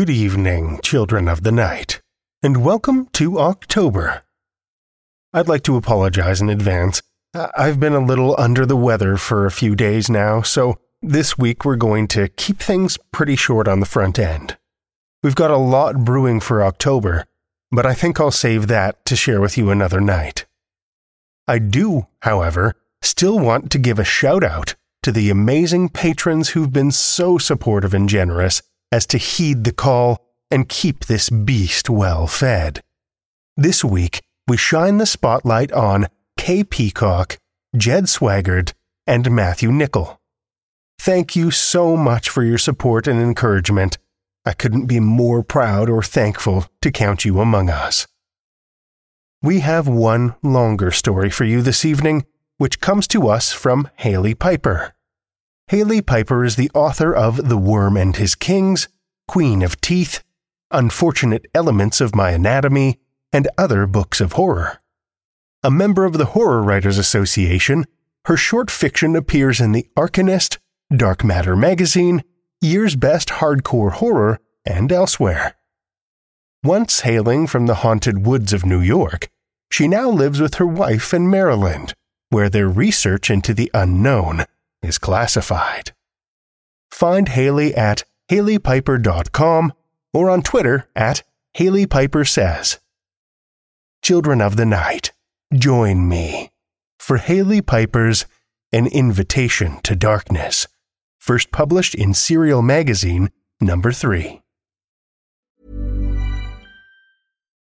Good evening, children of the night, and welcome to October. I'd like to apologize in advance. I've been a little under the weather for a few days now, so this week we're going to keep things pretty short on the front end. We've got a lot brewing for October, but I think I'll save that to share with you another night. I do, however, still want to give a shout out to the amazing patrons who've been so supportive and generous as to heed the call and keep this beast well fed. This week, we shine the spotlight on Kay Peacock, Jed Swaggart, and Matthew Nickel. Thank you so much for your support and encouragement. I couldn't be more proud or thankful to count you among us. We have one longer story for you this evening, which comes to us from Hailey Piper. Hailey Piper is the author of The Worm and His Kings, Queen of Teeth, Unfortunate Elements of My Anatomy, and other books of horror. A member of the Horror Writers Association, her short fiction appears in The Arcanist, Dark Matter magazine, Year's Best Hardcore Horror, and elsewhere. Once hailing from the haunted woods of New York, she now lives with her wife in Maryland, where their research into the unknown is classified. Find Hailey at haileypiper.com or on Twitter at haileypipersays. Children of the Night, join me for Hailey Piper's An Invitation to Darkness, first published in Serial Magazine, number 3.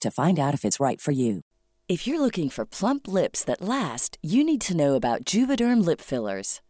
to find out if it's right for you. If you're looking for plump lips that last, you need to know about Juvederm lip fillers.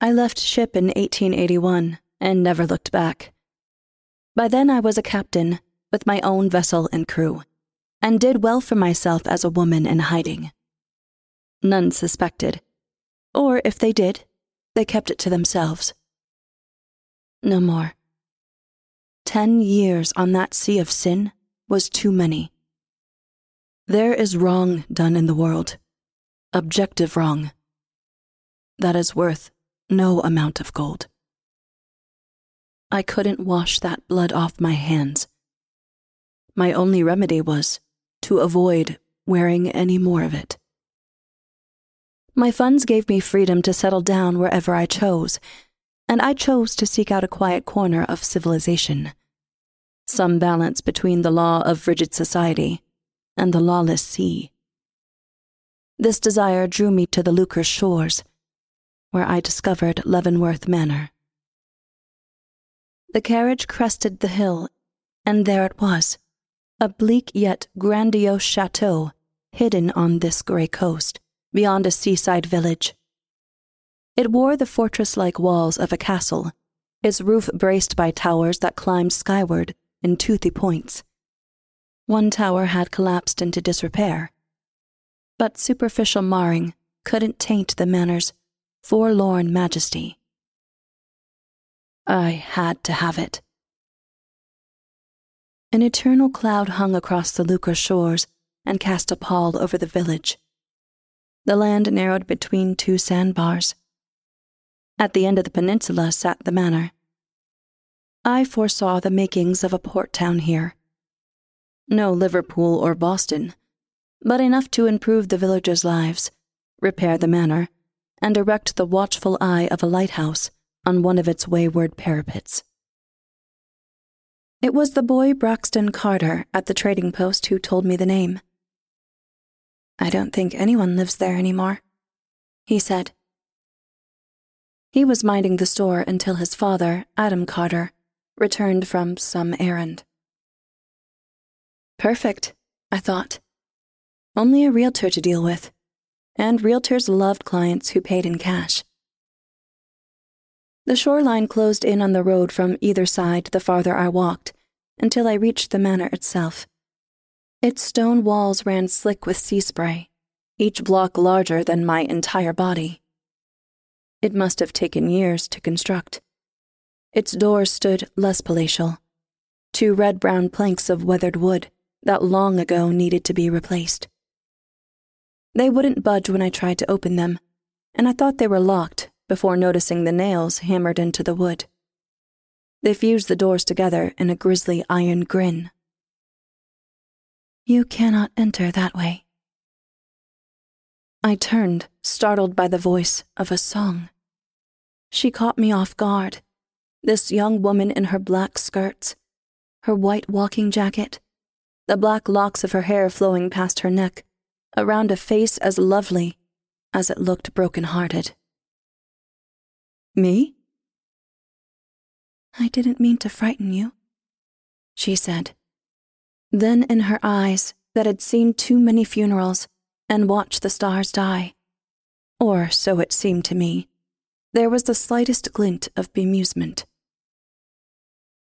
I left ship in 1881 and never looked back. By then I was a captain with my own vessel and crew, and did well for myself as a woman in hiding. None suspected, or if they did, they kept it to themselves. No more. Ten years on that sea of sin was too many. There is wrong done in the world, objective wrong. That is worth no amount of gold. I couldn't wash that blood off my hands. My only remedy was to avoid wearing any more of it. My funds gave me freedom to settle down wherever I chose, and I chose to seek out a quiet corner of civilization. Some balance between the law of rigid society and the lawless sea. This desire drew me to the Lucre shores where I discovered Leavenworth Manor. The carriage crested the hill, and there it was, a bleak yet grandiose chateau hidden on this grey coast, beyond a seaside village. It wore the fortress like walls of a castle, its roof braced by towers that climbed skyward in toothy points. One tower had collapsed into disrepair, but superficial marring couldn't taint the manor's forlorn majesty. I had to have it. An eternal cloud hung across the Lucre shores and cast a pall over the village. The land narrowed between two sandbars. At the end of the peninsula sat the manor. I foresaw the makings of a port town here. No Liverpool or Boston, but enough to improve the villagers' lives, repair the manor, and erect the watchful eye of a lighthouse on one of its wayward parapets. It was the boy Braxton Carter at the trading post who told me the name. I don't think anyone lives there anymore, he said. He was minding the store until his father, Adam Carter, returned from some errand. Perfect, I thought. Only a realtor to deal with, and realtors loved clients who paid in cash. The shoreline closed in on the road from either side the farther I walked until I reached the manor itself. Its stone walls ran slick with sea spray, each block larger than my entire body. It must have taken years to construct. Its doors stood less palatial, two red brown planks of weathered wood that long ago needed to be replaced. They wouldn't budge when I tried to open them, and I thought they were locked before noticing the nails hammered into the wood. They fused the doors together in a grisly iron grin. You cannot enter that way. I turned, startled by the voice of a song. She caught me off guard. This young woman in her black skirts, her white walking jacket, the black locks of her hair flowing past her neck, around a face as lovely as it looked broken hearted. Me? I didn't mean to frighten you, she said. Then, in her eyes that had seen too many funerals and watched the stars die, or so it seemed to me, there was the slightest glint of bemusement.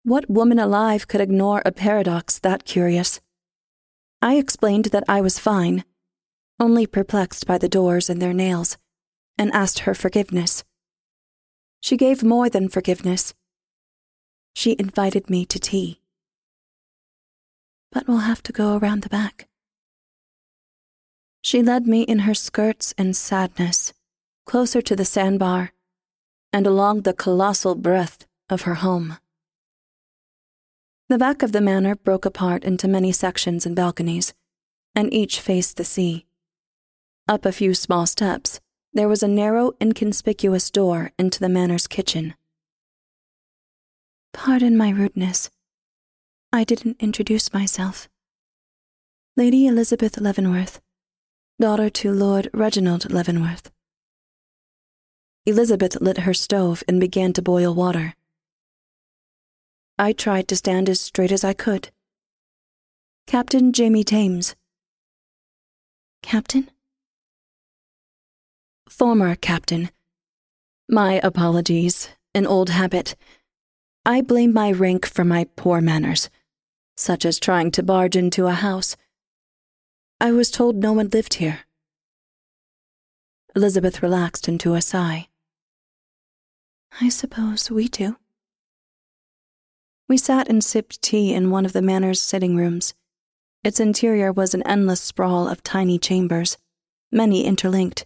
What woman alive could ignore a paradox that curious? I explained that I was fine, only perplexed by the doors and their nails, and asked her forgiveness. She gave more than forgiveness. She invited me to tea. But we'll have to go around the back. She led me in her skirts and sadness, closer to the sandbar, and along the colossal breadth of her home. The back of the manor broke apart into many sections and balconies, and each faced the sea. Up a few small steps, there was a narrow, inconspicuous door into the manor's kitchen. Pardon my rudeness. I didn't introduce myself. Lady Elizabeth Leavenworth, daughter to Lord Reginald Leavenworth. Elizabeth lit her stove and began to boil water. I tried to stand as straight as I could. Captain Jamie Thames. Captain? Former captain. My apologies, an old habit. I blame my rank for my poor manners, such as trying to barge into a house. I was told no one lived here. Elizabeth relaxed into a sigh. I suppose we do. We sat and sipped tea in one of the manor's sitting rooms. Its interior was an endless sprawl of tiny chambers, many interlinked,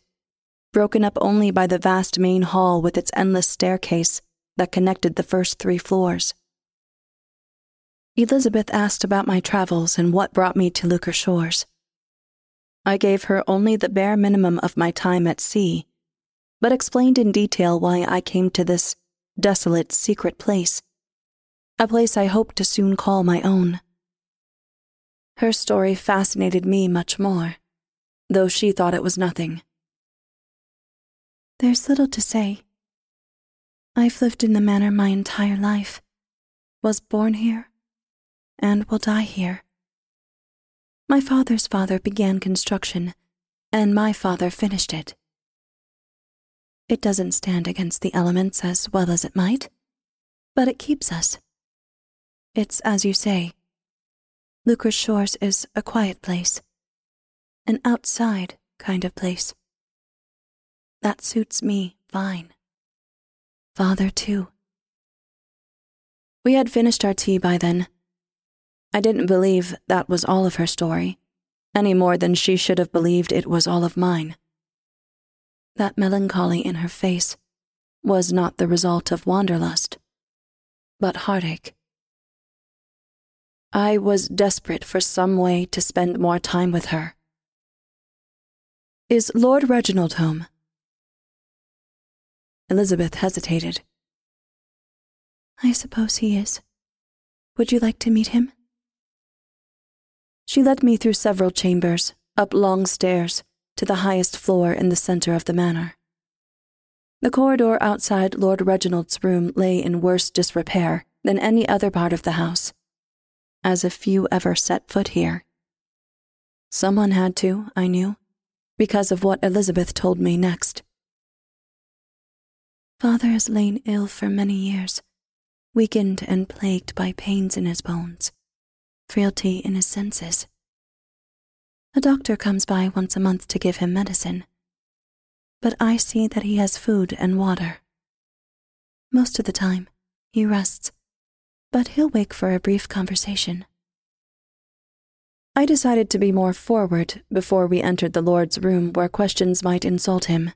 broken up only by the vast main hall with its endless staircase that connected the first three floors. Elizabeth asked about my travels and what brought me to Lucre Shores. I gave her only the bare minimum of my time at sea, but explained in detail why I came to this desolate, secret place a place I hoped to soon call my own. Her story fascinated me much more, though she thought it was nothing. There's little to say. I've lived in the manor my entire life, was born here, and will die here. My father's father began construction, and my father finished it. It doesn't stand against the elements as well as it might, but it keeps us. It's as you say. Lucre's Shores is a quiet place, an outside kind of place. That suits me fine. Father, too. We had finished our tea by then. I didn't believe that was all of her story, any more than she should have believed it was all of mine. That melancholy in her face was not the result of wanderlust, but heartache. I was desperate for some way to spend more time with her, Is Lord Reginald home? Elizabeth hesitated. I suppose he is. Would you like to meet him? She led me through several chambers, up long stairs, to the highest floor in the center of the manor. The corridor outside Lord Reginald's room lay in worse disrepair than any other part of the house, as if few ever set foot here. Someone had to, I knew, because of what Elizabeth told me next. Father has lain ill for many years, weakened and plagued by pains in his bones, frailty in his senses. A doctor comes by once a month to give him medicine but I see that he has food and water. Most of the time, he rests, but he'll wake for a brief conversation. I decided to be more forward before we entered the Lord's room where questions might insult him.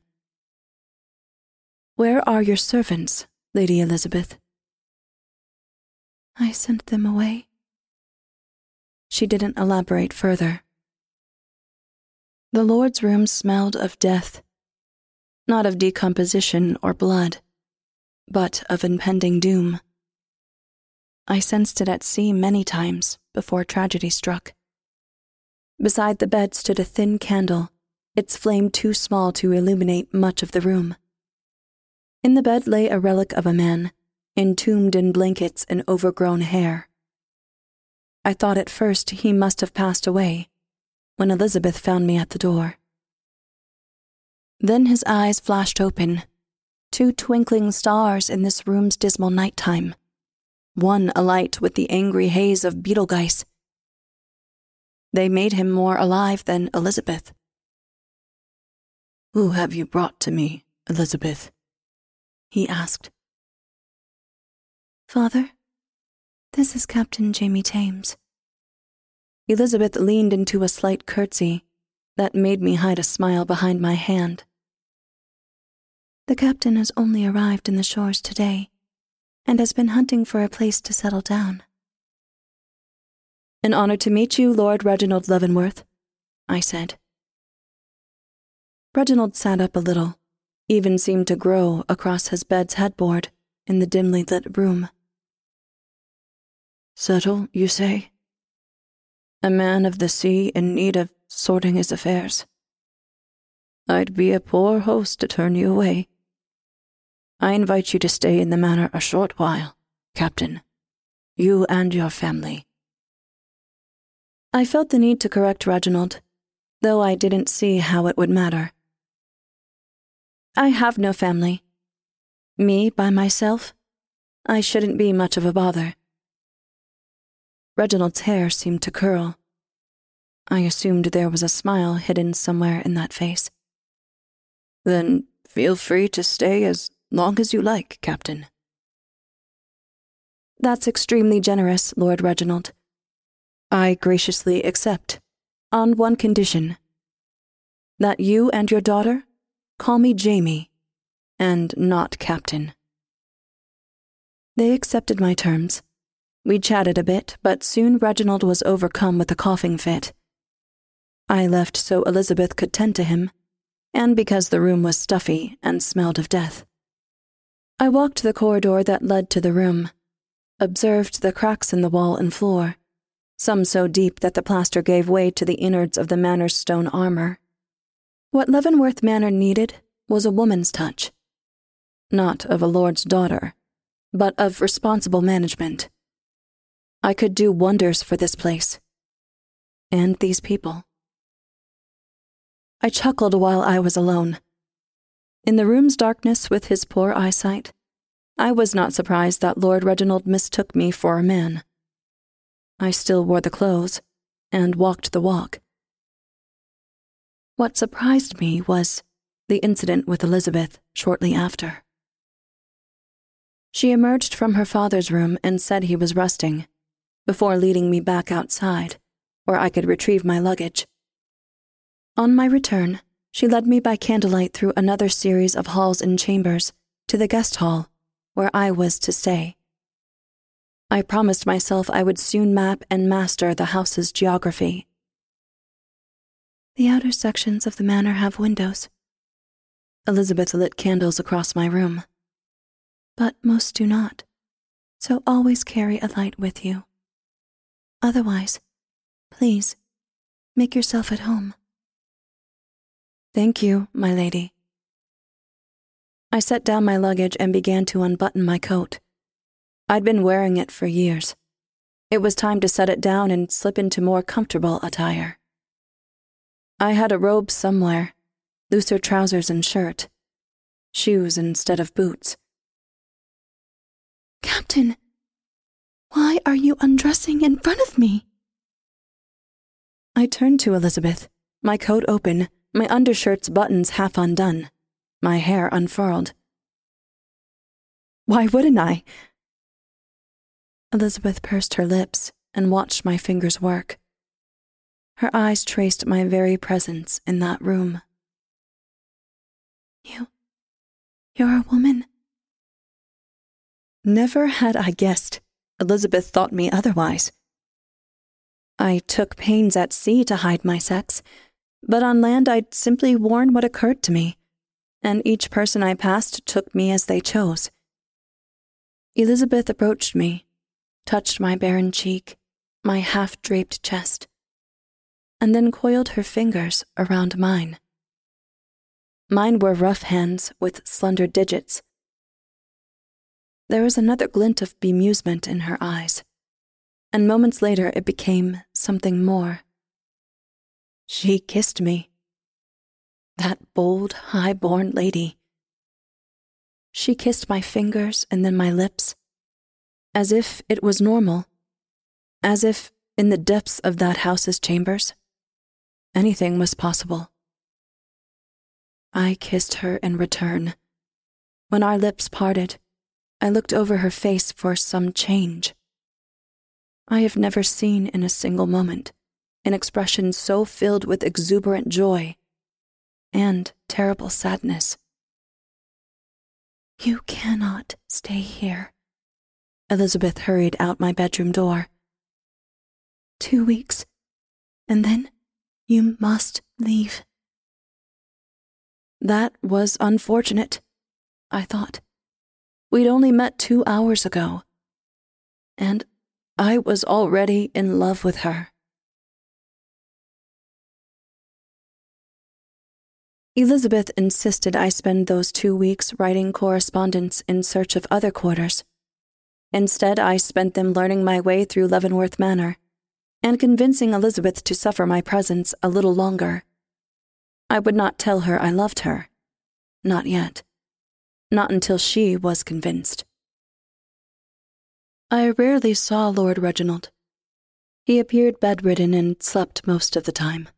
Where are your servants, Lady Elizabeth? I sent them away. She didn't elaborate further. The Lord's room smelled of death not of decomposition or blood, but of impending doom. I sensed it at sea many times before tragedy struck. Beside the bed stood a thin candle, its flame too small to illuminate much of the room. In the bed lay a relic of a man, entombed in blankets and overgrown hair. I thought at first he must have passed away when Elizabeth found me at the door. Then his eyes flashed open. Two twinkling stars in this room's dismal nighttime. One alight with the angry haze of Betelgeuse. They made him more alive than Elizabeth. Who have you brought to me, Elizabeth? He asked. Father, this is Captain Jamie Thames. Elizabeth leaned into a slight curtsy that made me hide a smile behind my hand. The captain has only arrived in the shores today and has been hunting for a place to settle down. An honor to meet you, Lord Reginald Leavenworth, I said. Reginald sat up a little, even seemed to grow across his bed's headboard in the dimly lit room. Settle, you say? A man of the sea in need of sorting his affairs. I'd be a poor host to turn you away. I invite you to stay in the manor a short while, Captain. You and your family. I felt the need to correct Reginald, though I didn't see how it would matter. I have no family. Me by myself? I shouldn't be much of a bother. Reginald's hair seemed to curl. I assumed there was a smile hidden somewhere in that face. Then feel free to stay as long as you like, Captain. That's extremely generous, Lord Reginald. I graciously accept, on one condition that you and your daughter call me Jamie, and not Captain. They accepted my terms. We chatted a bit, but soon Reginald was overcome with a coughing fit. I left so Elizabeth could tend to him, and because the room was stuffy and smelled of death. I walked the corridor that led to the room, observed the cracks in the wall and floor, some so deep that the plaster gave way to the innards of the manor's stone armor. What Leavenworth Manor needed was a woman's touch. Not of a lord's daughter, but of responsible management. I could do wonders for this place. And these people. I chuckled while I was alone in the room's darkness with his poor eyesight, I was not surprised that Lord Reginald mistook me for a man. I still wore the clothes and walked the walk. What surprised me was the incident with Elizabeth shortly after. She emerged from her father's room and said he was resting, before leading me back outside, where I could retrieve my luggage. On my return, she led me by candlelight through another series of halls and chambers to the guest hall, where I was to stay. I promised myself I would soon map and master the house's geography. The outer sections of the manor have windows. Elizabeth lit candles across my room. But most do not, so always carry a light with you. Otherwise, please, make yourself at home. Thank you, my lady. I set down my luggage and began to unbutton my coat. I'd been wearing it for years. It was time to set it down and slip into more comfortable attire. I had a robe somewhere, looser trousers and shirt, shoes instead of boots. Captain, why are you undressing in front of me? I turned to Elizabeth, my coat open, my undershirt's buttons half undone, my hair unfurled. Why wouldn't I? Elizabeth pursed her lips and watched my fingers work. Her eyes traced my very presence in that room. You. You're a woman. Never had I guessed Elizabeth thought me otherwise. I took pains at sea to hide my sex, but on land I'd simply worn what occurred to me, and each person I passed took me as they chose. Elizabeth approached me, touched my barren cheek, my half draped chest, and then coiled her fingers around mine. Mine were rough hands with slender digits. There was another glint of bemusement in her eyes, and moments later it became something more. She kissed me. That bold, high born lady. She kissed my fingers and then my lips, as if it was normal, as if, in the depths of that house's chambers, Anything was possible. I kissed her in return. When our lips parted, I looked over her face for some change. I have never seen in a single moment an expression so filled with exuberant joy and terrible sadness. You cannot stay here. Elizabeth hurried out my bedroom door. Two weeks, and then you must leave. That was unfortunate, I thought. We'd only met two hours ago, and I was already in love with her. Elizabeth insisted I spend those two weeks writing correspondence in search of other quarters. Instead, I spent them learning my way through Leavenworth Manor and convincing Elizabeth to suffer my presence a little longer. I would not tell her I loved her. Not yet. Not until she was convinced. I rarely saw Lord Reginald. He appeared bedridden and slept most of the time.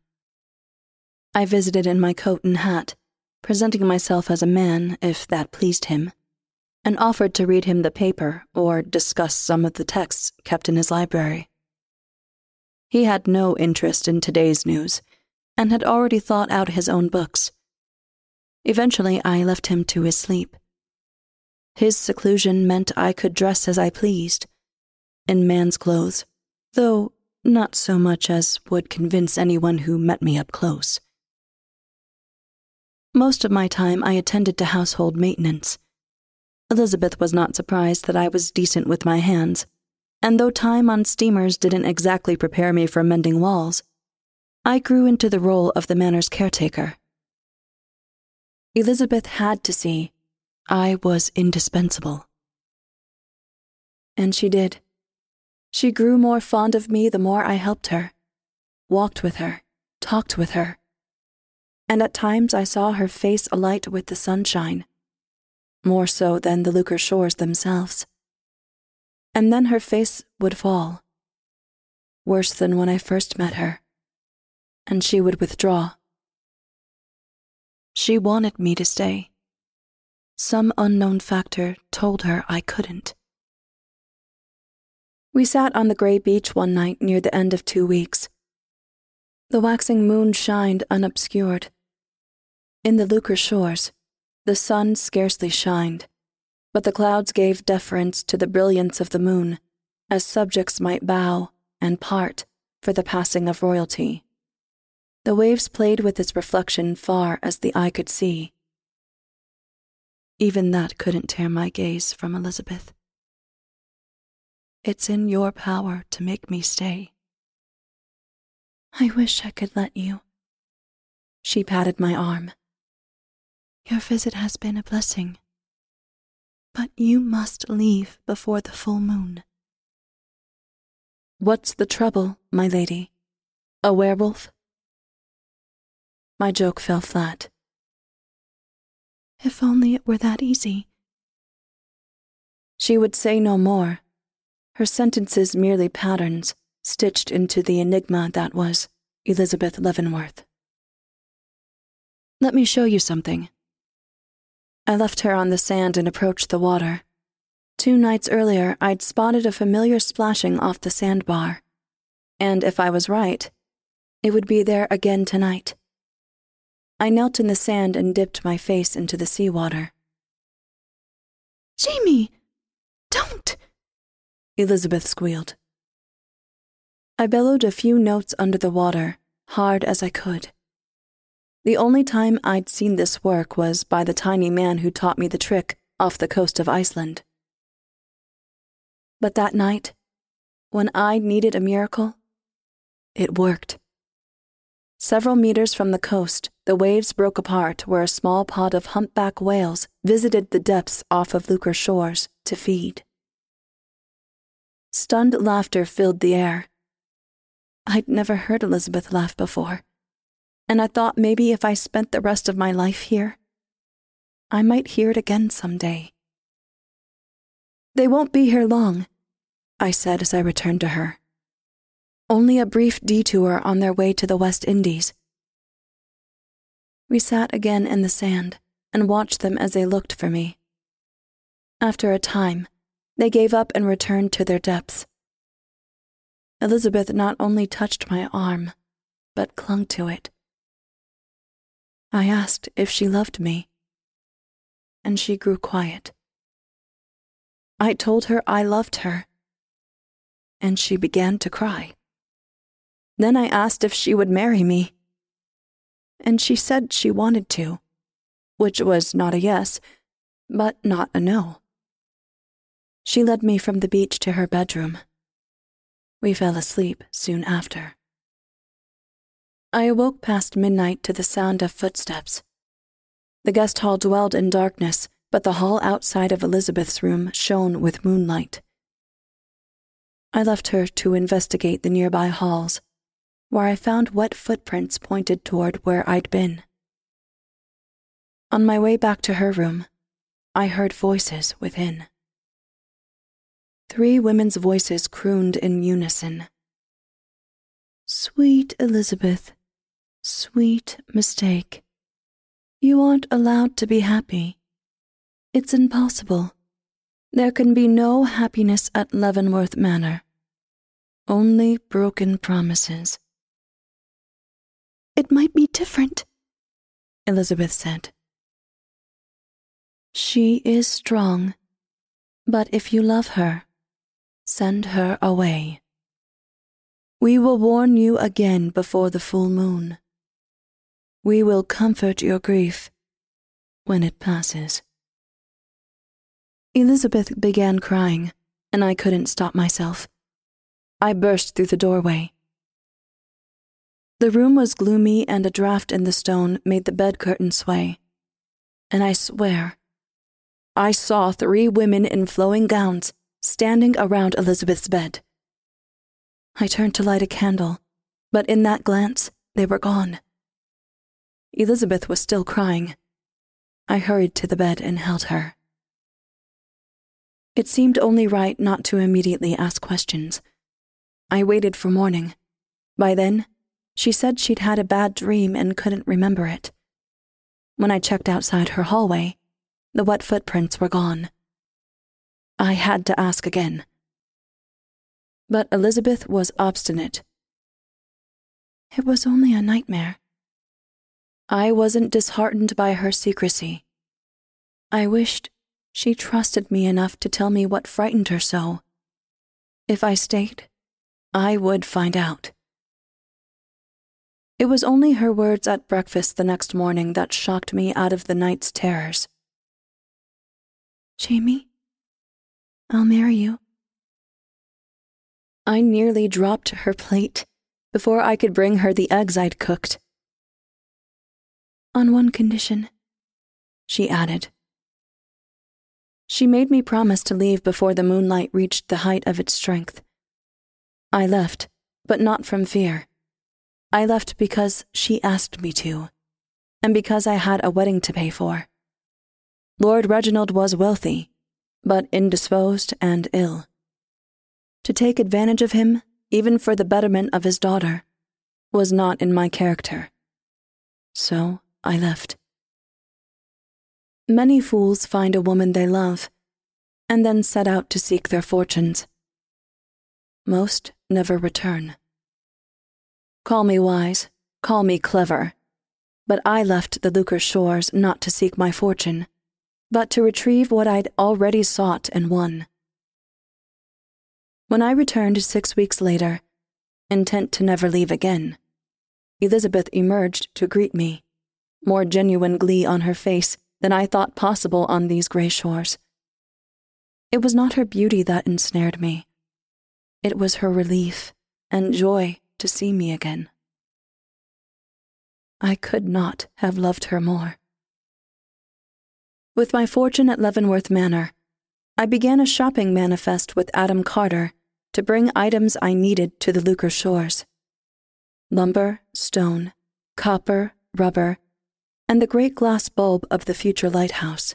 I visited in my coat and hat, presenting myself as a man, if that pleased him, and offered to read him the paper or discuss some of the texts kept in his library. He had no interest in today's news and had already thought out his own books. Eventually, I left him to his sleep. His seclusion meant I could dress as I pleased, in man's clothes, though not so much as would convince anyone who met me up close. Most of my time I attended to household maintenance. Elizabeth was not surprised that I was decent with my hands and though time on steamers didn't exactly prepare me for mending walls, I grew into the role of the manor's caretaker. Elizabeth had to see I was indispensable. And she did. She grew more fond of me the more I helped her, walked with her, talked with her. And at times I saw her face alight with the sunshine, more so than the Lucre shores themselves and then her face would fall. Worse than when I first met her, and she would withdraw. She wanted me to stay. Some unknown factor told her I couldn't. We sat on the gray beach one night near the end of two weeks. The waxing moon shined unobscured. In the Lucre shores, the sun scarcely shined but the clouds gave deference to the brilliance of the moon, as subjects might bow and part for the passing of royalty. The waves played with its reflection far as the eye could see. Even that couldn't tear my gaze from Elizabeth. It's in your power to make me stay. I wish I could let you. She patted my arm. Your visit has been a blessing. But you must leave before the full moon. What's the trouble, my lady? A werewolf? My joke fell flat. If only it were that easy. She would say no more, her sentences merely patterns stitched into the enigma that was Elizabeth Leavenworth. Let me show you something. I left her on the sand and approached the water. Two nights earlier, I'd spotted a familiar splashing off the sandbar. And if I was right, it would be there again tonight. I knelt in the sand and dipped my face into the seawater. Jamie! Don't! Elizabeth squealed. I bellowed a few notes under the water, hard as I could. The only time I'd seen this work was by the tiny man who taught me the trick off the coast of Iceland. But that night, when I needed a miracle, it worked. Several meters from the coast, the waves broke apart where a small pod of humpback whales visited the depths off of Lucre shores to feed. Stunned laughter filled the air. I'd never heard Elizabeth laugh before, and I thought maybe if I spent the rest of my life here, I might hear it again someday. They won't be here long, I said as I returned to her. Only a brief detour on their way to the West Indies. We sat again in the sand and watched them as they looked for me. After a time, they gave up and returned to their depths. Elizabeth not only touched my arm, but clung to it. I asked if she loved me, and she grew quiet. I told her I loved her, and she began to cry. Then I asked if she would marry me, and she said she wanted to, which was not a yes, but not a no. She led me from the beach to her bedroom. We fell asleep soon after. I awoke past midnight to the sound of footsteps. The guest hall dwelled in darkness, but the hall outside of Elizabeth's room shone with moonlight. I left her to investigate the nearby halls, where I found wet footprints pointed toward where I'd been. On my way back to her room, I heard voices within. Three women's voices crooned in unison. Sweet Elizabeth, sweet mistake. You aren't allowed to be happy. It's impossible. There can be no happiness at Leavenworth Manor. Only broken promises. It might be different, Elizabeth said. She is strong, but if you love her, send her away. We will warn you again before the full moon. We will comfort your grief when it passes. Elizabeth began crying, and I couldn't stop myself. I burst through the doorway. The room was gloomy, and a draft in the stone made the bed curtain sway. And I swear, I saw three women in flowing gowns standing around Elizabeth's bed. I turned to light a candle, but in that glance, they were gone. Elizabeth was still crying. I hurried to the bed and held her. It seemed only right not to immediately ask questions. I waited for morning. By then, she said she'd had a bad dream and couldn't remember it. When I checked outside her hallway, the wet footprints were gone. I had to ask again. But Elizabeth was obstinate. It was only a nightmare. I wasn't disheartened by her secrecy. I wished she trusted me enough to tell me what frightened her so. If I stayed, I would find out. It was only her words at breakfast the next morning that shocked me out of the night's terrors. Jamie, I'll marry you. I nearly dropped her plate before I could bring her the eggs I'd cooked. On one condition, she added. She made me promise to leave before the moonlight reached the height of its strength. I left, but not from fear. I left because she asked me to, and because I had a wedding to pay for. Lord Reginald was wealthy, but indisposed and ill. To take advantage of him, even for the betterment of his daughter, was not in my character. So I left. Many fools find a woman they love, and then set out to seek their fortunes. Most never return. Call me wise, call me clever, but I left the lucre shores not to seek my fortune, but to retrieve what I'd already sought and won. When I returned six weeks later, intent to never leave again, Elizabeth emerged to greet me, more genuine glee on her face than I thought possible on these gray shores. It was not her beauty that ensnared me. It was her relief and joy to see me again. I could not have loved her more. With my fortune at Leavenworth Manor, I began a shopping manifest with Adam Carter to bring items I needed to the Lucre shores lumber, stone, copper, rubber, and the great glass bulb of the future lighthouse.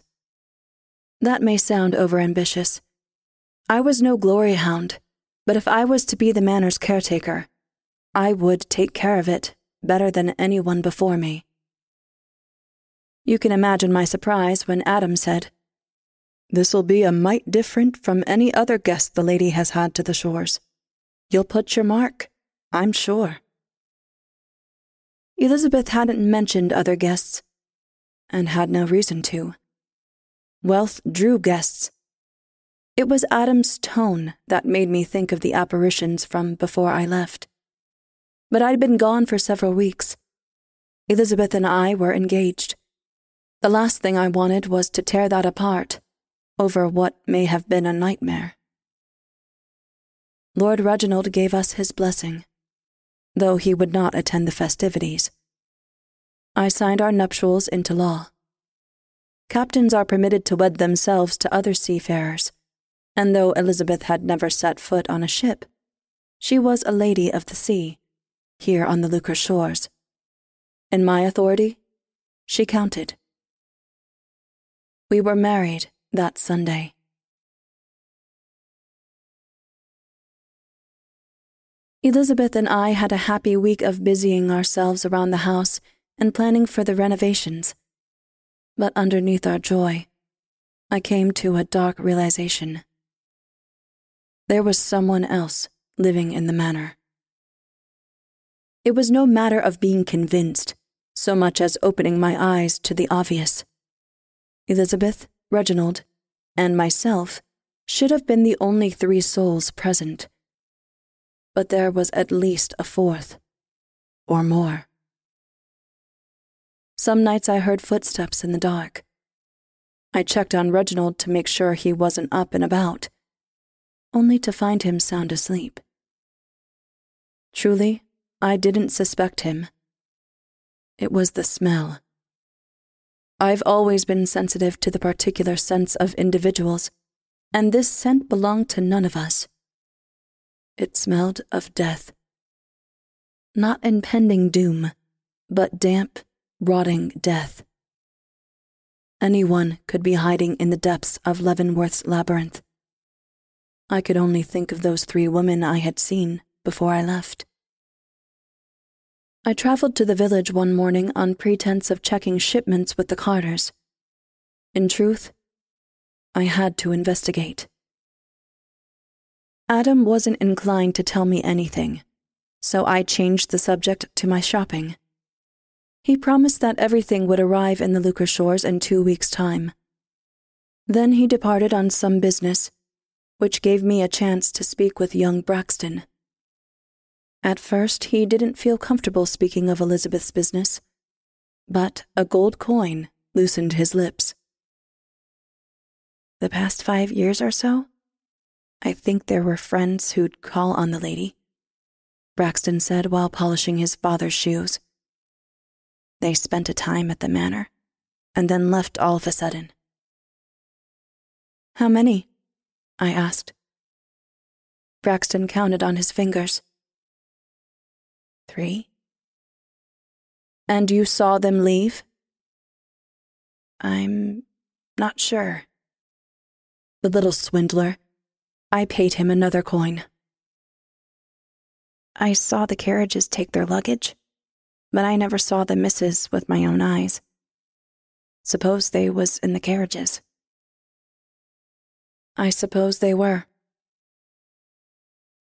That may sound overambitious. I was no glory hound, but if I was to be the manor's caretaker, I would take care of it better than anyone before me. You can imagine my surprise when Adam said, This'll be a mite different from any other guest the lady has had to the shores. You'll put your mark, I'm sure. Elizabeth hadn't mentioned other guests, and had no reason to. Wealth drew guests. It was Adam's tone that made me think of the apparitions from before I left. But I'd been gone for several weeks. Elizabeth and I were engaged. The last thing I wanted was to tear that apart over what may have been a nightmare. Lord Reginald gave us his blessing, though he would not attend the festivities. I signed our nuptials into law. Captains are permitted to wed themselves to other seafarers, and though Elizabeth had never set foot on a ship, she was a lady of the sea, here on the Lucre shores. In my authority, she counted. We were married that Sunday. Elizabeth and I had a happy week of busying ourselves around the house and planning for the renovations. But underneath our joy, I came to a dark realization. There was someone else living in the manor. It was no matter of being convinced, so much as opening my eyes to the obvious. Elizabeth, Reginald, and myself should have been the only three souls present. But there was at least a fourth, or more. Some nights I heard footsteps in the dark. I checked on Reginald to make sure he wasn't up and about, only to find him sound asleep. Truly, I didn't suspect him. It was the smell. I've always been sensitive to the particular scents of individuals, and this scent belonged to none of us. It smelled of death. Not impending doom, but damp, rotting death. Anyone could be hiding in the depths of Leavenworth's labyrinth. I could only think of those three women I had seen before I left. I traveled to the village one morning on pretense of checking shipments with the Carters. In truth, I had to investigate. Adam wasn't inclined to tell me anything, so I changed the subject to my shopping. He promised that everything would arrive in the Lucre shores in two weeks' time. Then he departed on some business, which gave me a chance to speak with young Braxton. At first, he didn't feel comfortable speaking of Elizabeth's business, but a gold coin loosened his lips. The past five years or so, I think there were friends who'd call on the lady, Braxton said while polishing his father's shoes. They spent a time at the manor, and then left all of a sudden. How many? I asked. Braxton counted on his fingers. Three. And you saw them leave? I'm not sure. The little swindler. I paid him another coin. I saw the carriages take their luggage, but I never saw the missus with my own eyes. Suppose they was in the carriages. I suppose they were.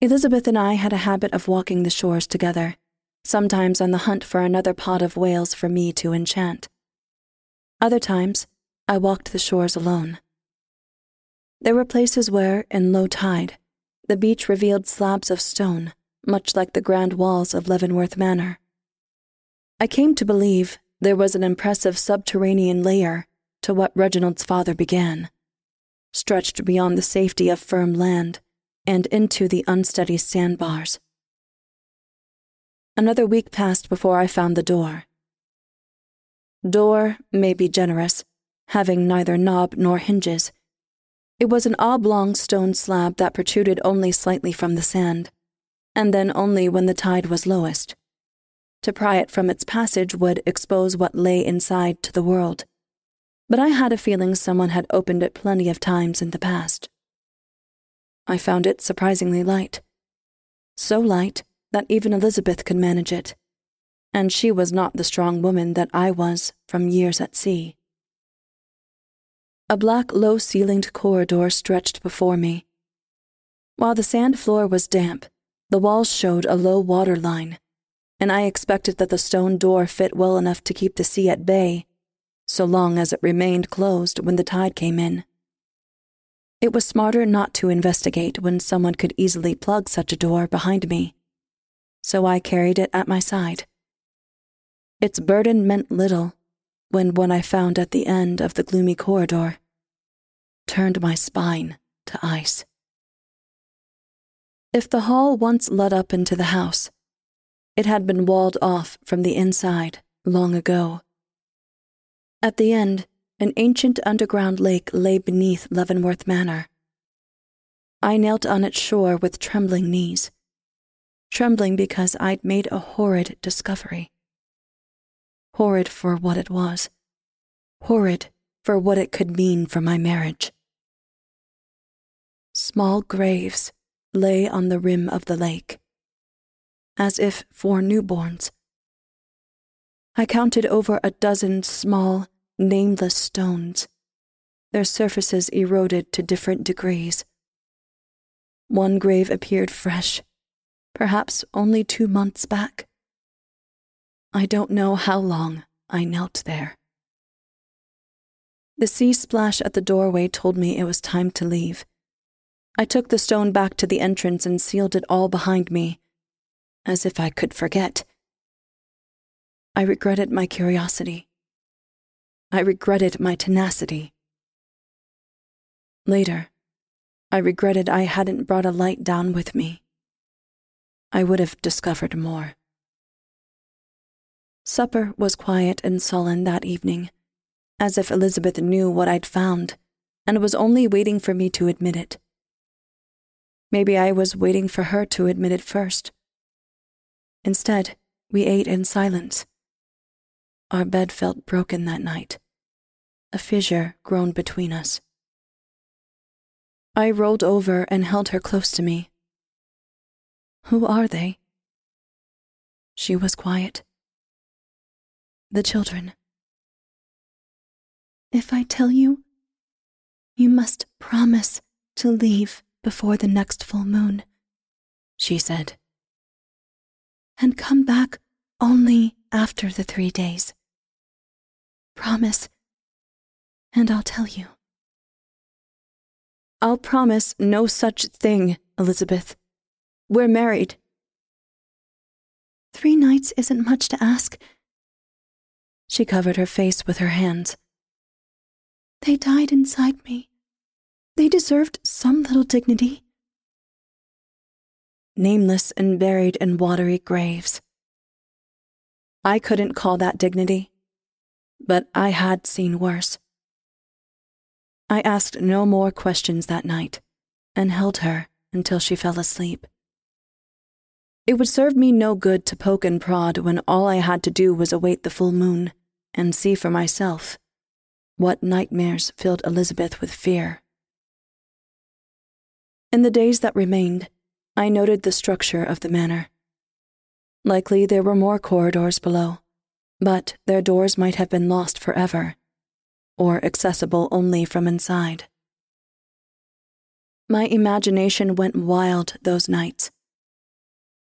Elizabeth and I had a habit of walking the shores together, sometimes on the hunt for another pot of whales for me to enchant. Other times, I walked the shores alone. There were places where, in low tide, the beach revealed slabs of stone, much like the grand walls of Leavenworth Manor. I came to believe there was an impressive subterranean layer to what Reginald's father began, stretched beyond the safety of firm land and into the unsteady sandbars. Another week passed before I found the door. Door may be generous, having neither knob nor hinges. It was an oblong stone slab that protruded only slightly from the sand, and then only when the tide was lowest. To pry it from its passage would expose what lay inside to the world. But I had a feeling someone had opened it plenty of times in the past. I found it surprisingly light. So light that even Elizabeth could manage it, and she was not the strong woman that I was from years at sea. A black, low ceilinged corridor stretched before me. While the sand floor was damp, the walls showed a low water line and I expected that the stone door fit well enough to keep the sea at bay, so long as it remained closed when the tide came in. It was smarter not to investigate when someone could easily plug such a door behind me, so I carried it at my side. Its burden meant little when what I found at the end of the gloomy corridor turned my spine to ice. If the hall once led up into the house, it had been walled off from the inside long ago. At the end, an ancient underground lake lay beneath Leavenworth Manor. I knelt on its shore with trembling knees, trembling because I'd made a horrid discovery. Horrid for what it was, horrid for what it could mean for my marriage. Small graves lay on the rim of the lake as if for newborns. I counted over a dozen small, nameless stones, their surfaces eroded to different degrees. One grave appeared fresh, perhaps only two months back. I don't know how long I knelt there. The sea splash at the doorway told me it was time to leave. I took the stone back to the entrance and sealed it all behind me as if I could forget. I regretted my curiosity. I regretted my tenacity. Later, I regretted I hadn't brought a light down with me. I would have discovered more. Supper was quiet and sullen that evening, as if Elizabeth knew what I'd found and was only waiting for me to admit it. Maybe I was waiting for her to admit it first. Instead, we ate in silence. Our bed felt broken that night, a fissure grown between us. I rolled over and held her close to me. Who are they? She was quiet. The children. If I tell you, you must promise to leave before the next full moon, she said and come back only after the three days. Promise, and I'll tell you. I'll promise no such thing, Elizabeth. We're married. Three nights isn't much to ask. She covered her face with her hands. They died inside me. They deserved some little dignity. Nameless and buried in watery graves. I couldn't call that dignity, but I had seen worse. I asked no more questions that night and held her until she fell asleep. It would serve me no good to poke and prod when all I had to do was await the full moon and see for myself what nightmares filled Elizabeth with fear. In the days that remained, I noted the structure of the manor. Likely there were more corridors below, but their doors might have been lost forever, or accessible only from inside. My imagination went wild those nights.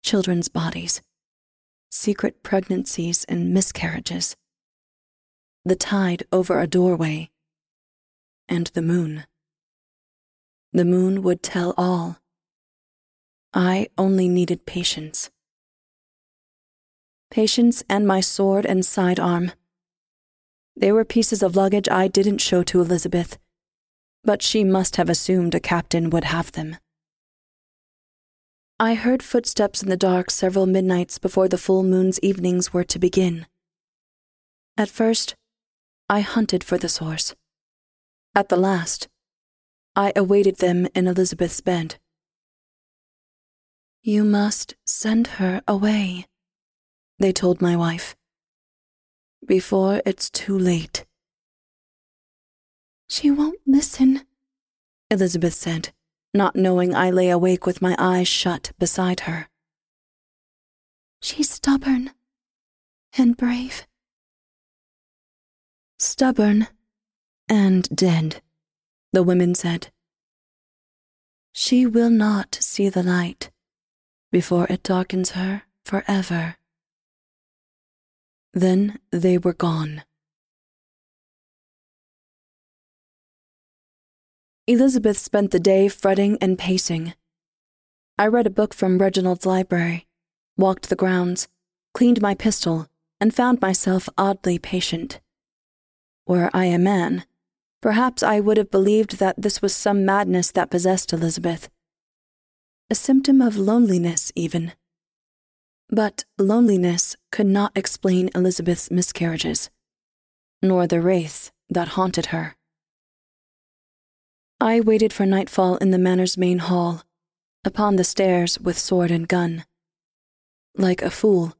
Children's bodies, secret pregnancies and miscarriages, the tide over a doorway, and the moon. The moon would tell all. I only needed patience. Patience and my sword and sidearm. They were pieces of luggage I didn't show to Elizabeth but she must have assumed a captain would have them. I heard footsteps in the dark several midnights before the full moon's evenings were to begin. At first, I hunted for the source. At the last, I awaited them in Elizabeth's bed. You must send her away, they told my wife, before it's too late. She won't listen, Elizabeth said, not knowing I lay awake with my eyes shut beside her. She's stubborn and brave. Stubborn and dead, the women said. She will not see the light before it darkens her forever. Then they were gone. Elizabeth spent the day fretting and pacing. I read a book from Reginald's library, walked the grounds, cleaned my pistol, and found myself oddly patient. Were I a man, perhaps I would have believed that this was some madness that possessed Elizabeth. A symptom of loneliness, even. But loneliness could not explain Elizabeth's miscarriages, nor the wraiths that haunted her. I waited for nightfall in the manor's main hall, upon the stairs with sword and gun. Like a fool,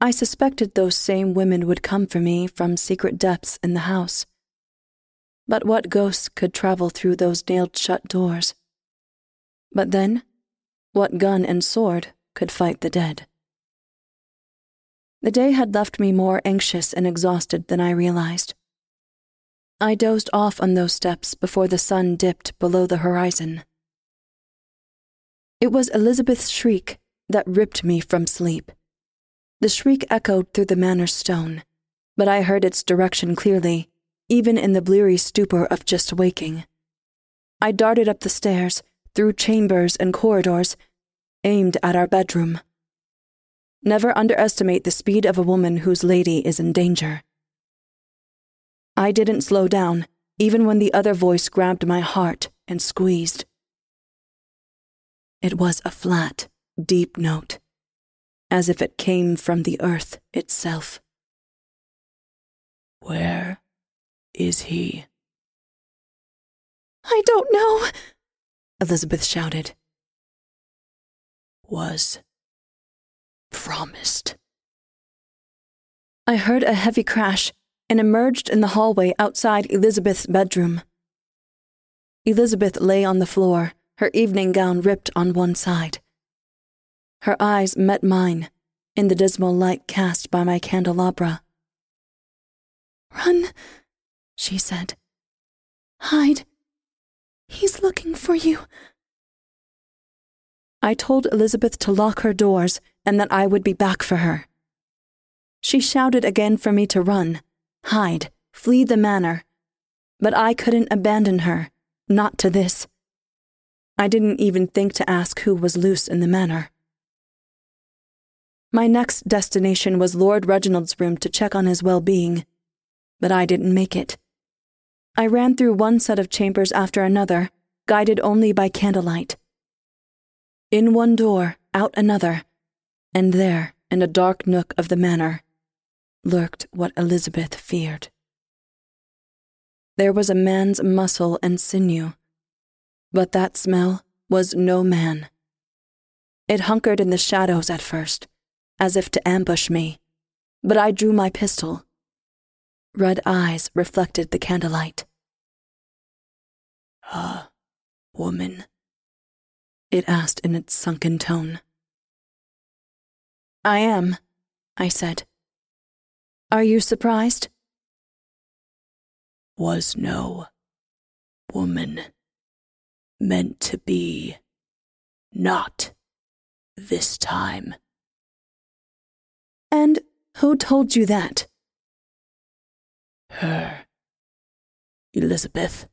I suspected those same women would come for me from secret depths in the house. But what ghosts could travel through those nailed shut doors? But then, what gun and sword could fight the dead? The day had left me more anxious and exhausted than I realized. I dozed off on those steps before the sun dipped below the horizon. It was Elizabeth's shriek that ripped me from sleep. The shriek echoed through the manor stone, but I heard its direction clearly, even in the bleary stupor of just waking. I darted up the stairs, through chambers and corridors, aimed at our bedroom. Never underestimate the speed of a woman whose lady is in danger. I didn't slow down, even when the other voice grabbed my heart and squeezed. It was a flat, deep note, as if it came from the earth itself. Where is he? I don't know, Elizabeth shouted. Was promised. I heard a heavy crash and emerged in the hallway outside Elizabeth's bedroom. Elizabeth lay on the floor, her evening gown ripped on one side. Her eyes met mine in the dismal light cast by my candelabra. Run, she said. Hide. He's looking for you. I told Elizabeth to lock her doors and that I would be back for her. She shouted again for me to run, hide, flee the manor. But I couldn't abandon her, not to this. I didn't even think to ask who was loose in the manor. My next destination was Lord Reginald's room to check on his well being, but I didn't make it. I ran through one set of chambers after another, guided only by candlelight. In one door, out another, and there, in a dark nook of the manor, lurked what Elizabeth feared. There was a man's muscle and sinew, but that smell was no man. It hunkered in the shadows at first, as if to ambush me, but I drew my pistol. Red eyes reflected the candlelight. Ah, woman, it asked in its sunken tone. I am, I said. Are you surprised? Was no woman meant to be not this time. And who told you that? Her. Elizabeth.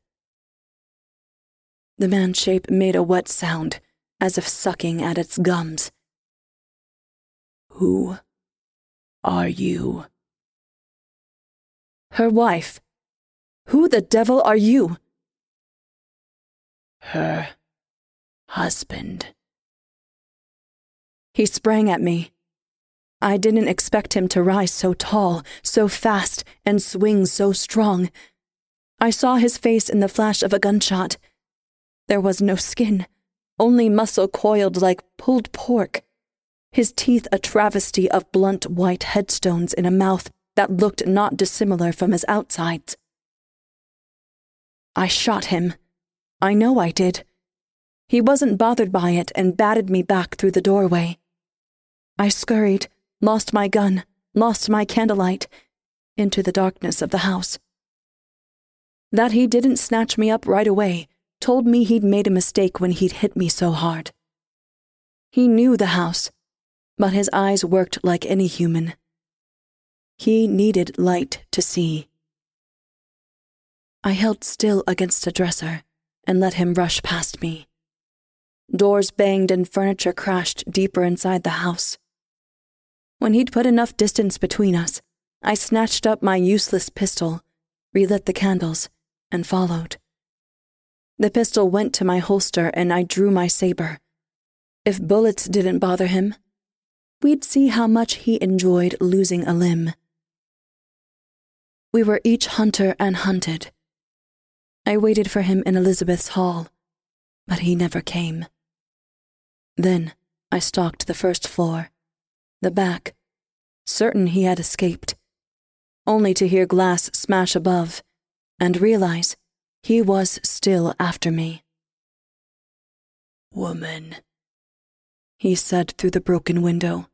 The man's shape made a wet sound, as if sucking at its gums. Who are you? Her wife. Who the devil are you? Her husband. He sprang at me. I didn't expect him to rise so tall, so fast, and swing so strong. I saw his face in the flash of a gunshot. There was no skin, only muscle coiled like pulled pork. His teeth a travesty of blunt white headstones in a mouth that looked not dissimilar from his outsides. I shot him. I know I did. He wasn't bothered by it and batted me back through the doorway. I scurried, lost my gun, lost my candlelight, into the darkness of the house. That he didn't snatch me up right away told me he'd made a mistake when he'd hit me so hard. He knew the house, but his eyes worked like any human. He needed light to see. I held still against a dresser and let him rush past me. Doors banged and furniture crashed deeper inside the house. When he'd put enough distance between us, I snatched up my useless pistol, relit the candles, and followed. The pistol went to my holster and I drew my saber. If bullets didn't bother him, we'd see how much he enjoyed losing a limb. We were each hunter and hunted. I waited for him in Elizabeth's hall, but he never came. Then I stalked the first floor, the back, certain he had escaped, only to hear glass smash above and realize he was still after me. Woman, he said through the broken window,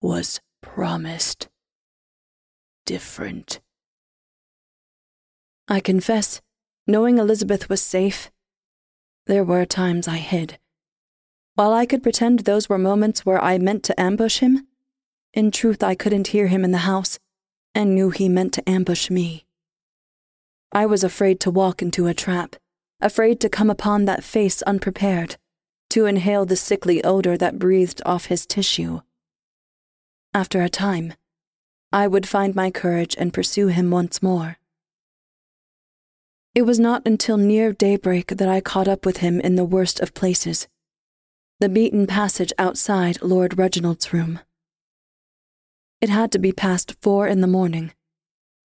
was promised different. I confess, knowing Elizabeth was safe, there were times I hid. While I could pretend those were moments where I meant to ambush him, in truth I couldn't hear him in the house and knew he meant to ambush me. I was afraid to walk into a trap, afraid to come upon that face unprepared, to inhale the sickly odor that breathed off his tissue. After a time, I would find my courage and pursue him once more. It was not until near daybreak that I caught up with him in the worst of places the beaten passage outside Lord Reginald's room. It had to be past four in the morning,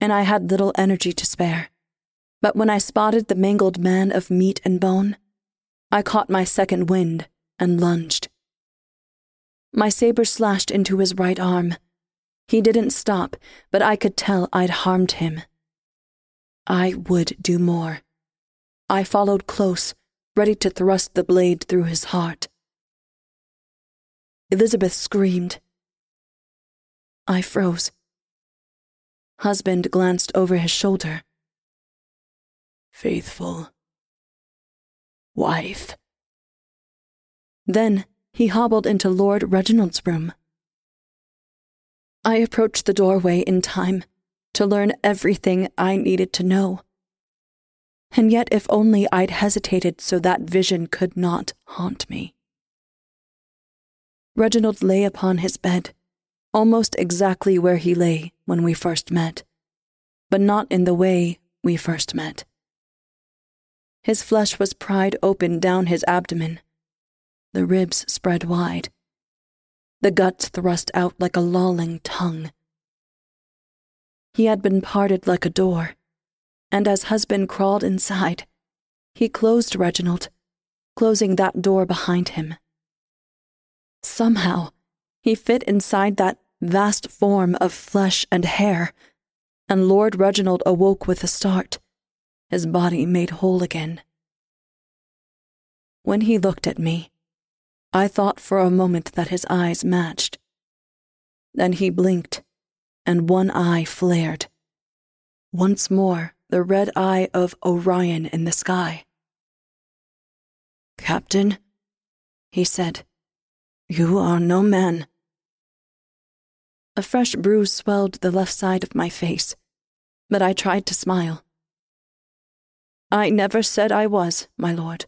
and I had little energy to spare. But when I spotted the mangled man of meat and bone, I caught my second wind and lunged. My saber slashed into his right arm. He didn't stop, but I could tell I'd harmed him. I would do more. I followed close, ready to thrust the blade through his heart. Elizabeth screamed. I froze. Husband glanced over his shoulder. Faithful. Wife. Then he hobbled into Lord Reginald's room. I approached the doorway in time to learn everything I needed to know. And yet, if only I'd hesitated so that vision could not haunt me. Reginald lay upon his bed, almost exactly where he lay when we first met, but not in the way we first met. His flesh was pried open down his abdomen, the ribs spread wide, the guts thrust out like a lolling tongue. He had been parted like a door, and as husband crawled inside, he closed Reginald, closing that door behind him. Somehow, he fit inside that vast form of flesh and hair, and Lord Reginald awoke with a start, his body made whole again. When he looked at me, I thought for a moment that his eyes matched. Then he blinked, and one eye flared. Once more, the red eye of Orion in the sky. Captain, he said, you are no man. A fresh bruise swelled the left side of my face, but I tried to smile. I never said I was, my lord.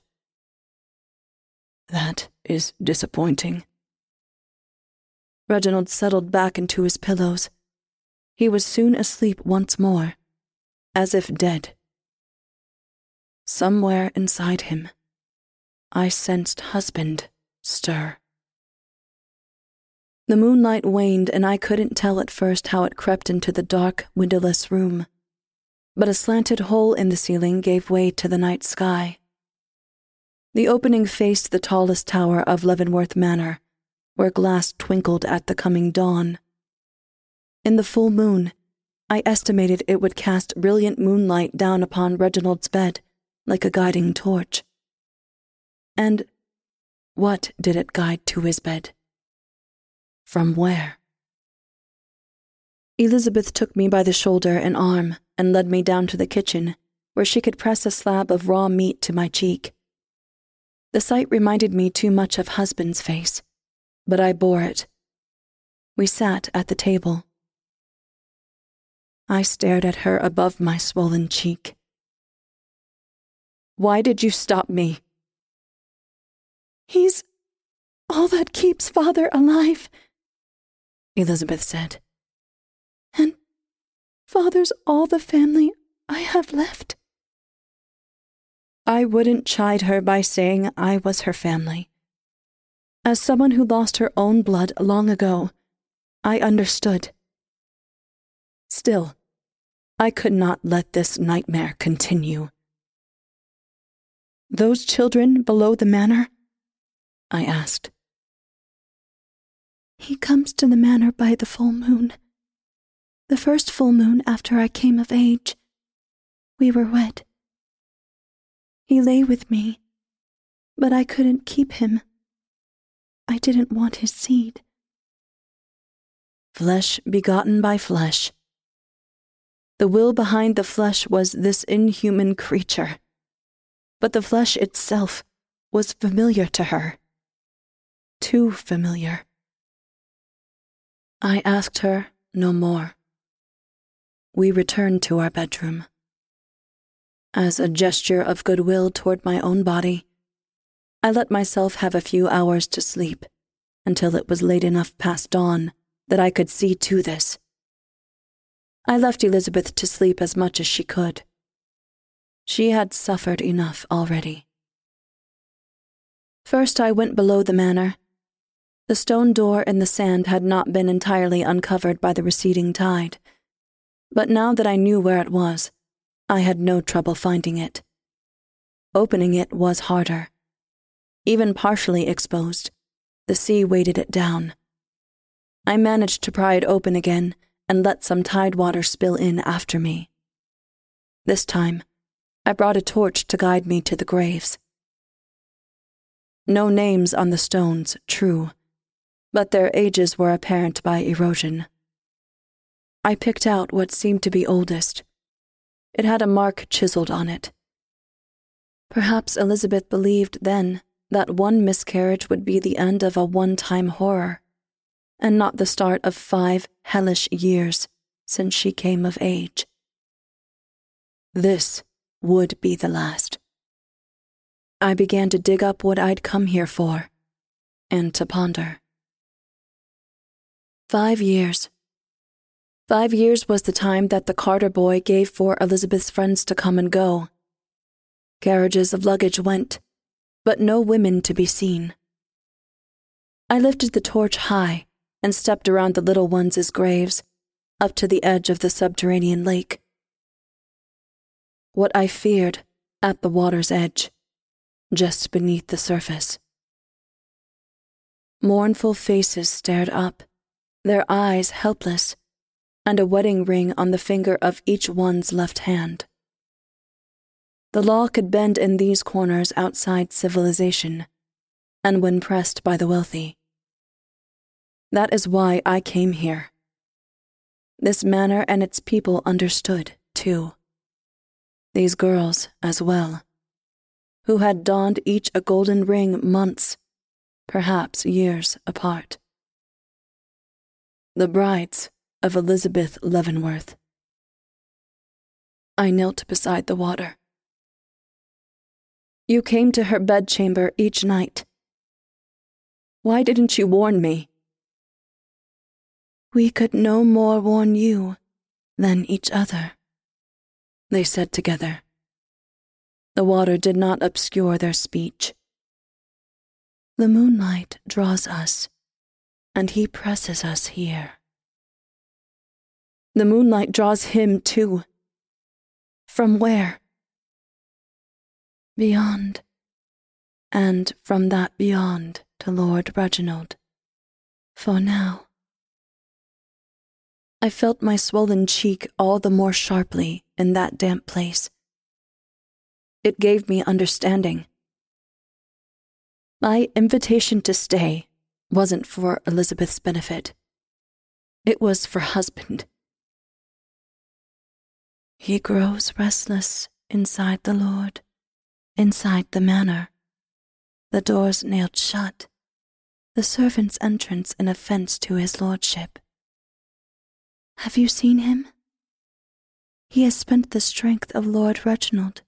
That is disappointing. Reginald settled back into his pillows. He was soon asleep once more, as if dead. Somewhere inside him, I sensed husband stir. The moonlight waned, and I couldn't tell at first how it crept into the dark, windowless room. But a slanted hole in the ceiling gave way to the night sky. The opening faced the tallest tower of Leavenworth Manor, where glass twinkled at the coming dawn. In the full moon, I estimated it would cast brilliant moonlight down upon Reginald's bed like a guiding torch. And what did it guide to his bed? From where? Elizabeth took me by the shoulder and arm and led me down to the kitchen, where she could press a slab of raw meat to my cheek. The sight reminded me too much of husband's face, but I bore it. We sat at the table. I stared at her above my swollen cheek. Why did you stop me? He's all that keeps father alive, Elizabeth said. And father's all the family I have left. I wouldn't chide her by saying I was her family. As someone who lost her own blood long ago, I understood. Still, I could not let this nightmare continue. Those children below the manor? I asked. He comes to the manor by the full moon. The first full moon after I came of age. We were wed. He lay with me, but I couldn't keep him. I didn't want his seed. Flesh begotten by flesh. The will behind the flesh was this inhuman creature, but the flesh itself was familiar to her. Too familiar. I asked her no more. We returned to our bedroom. As a gesture of goodwill toward my own body, I let myself have a few hours to sleep until it was late enough past dawn that I could see to this. I left Elizabeth to sleep as much as she could. She had suffered enough already. First, I went below the manor the stone door in the sand had not been entirely uncovered by the receding tide. But now that I knew where it was, I had no trouble finding it. Opening it was harder. Even partially exposed, the sea weighted it down. I managed to pry it open again and let some tide water spill in after me. This time, I brought a torch to guide me to the graves. No names on the stones, true but their ages were apparent by erosion. I picked out what seemed to be oldest. It had a mark chiseled on it. Perhaps Elizabeth believed then that one miscarriage would be the end of a one time horror, and not the start of five hellish years since she came of age. This would be the last. I began to dig up what I'd come here for, and to ponder. Five years. Five years was the time that the Carter boy gave for Elizabeth's friends to come and go. Carriages of luggage went, but no women to be seen. I lifted the torch high and stepped around the little ones' graves, up to the edge of the subterranean lake. What I feared at the water's edge, just beneath the surface. Mournful faces stared up, their eyes helpless and a wedding ring on the finger of each one's left hand. The law could bend in these corners outside civilization, and when pressed by the wealthy. That is why I came here. This manor and its people understood, too. These girls, as well, who had donned each a golden ring months, perhaps years apart. The brides of Elizabeth Leavenworth. I knelt beside the water. You came to her bedchamber each night. Why didn't you warn me? We could no more warn you than each other, they said together. The water did not obscure their speech. The moonlight draws us, and he presses us here. The moonlight draws him too. From where? Beyond. And from that beyond to Lord Reginald. For now. I felt my swollen cheek all the more sharply in that damp place. It gave me understanding. My invitation to stay wasn't for Elizabeth's benefit. It was for husband. He grows restless inside the Lord, inside the manor. The doors nailed shut, the servant's entrance an offense to his lordship. Have you seen him? He has spent the strength of Lord Reginald.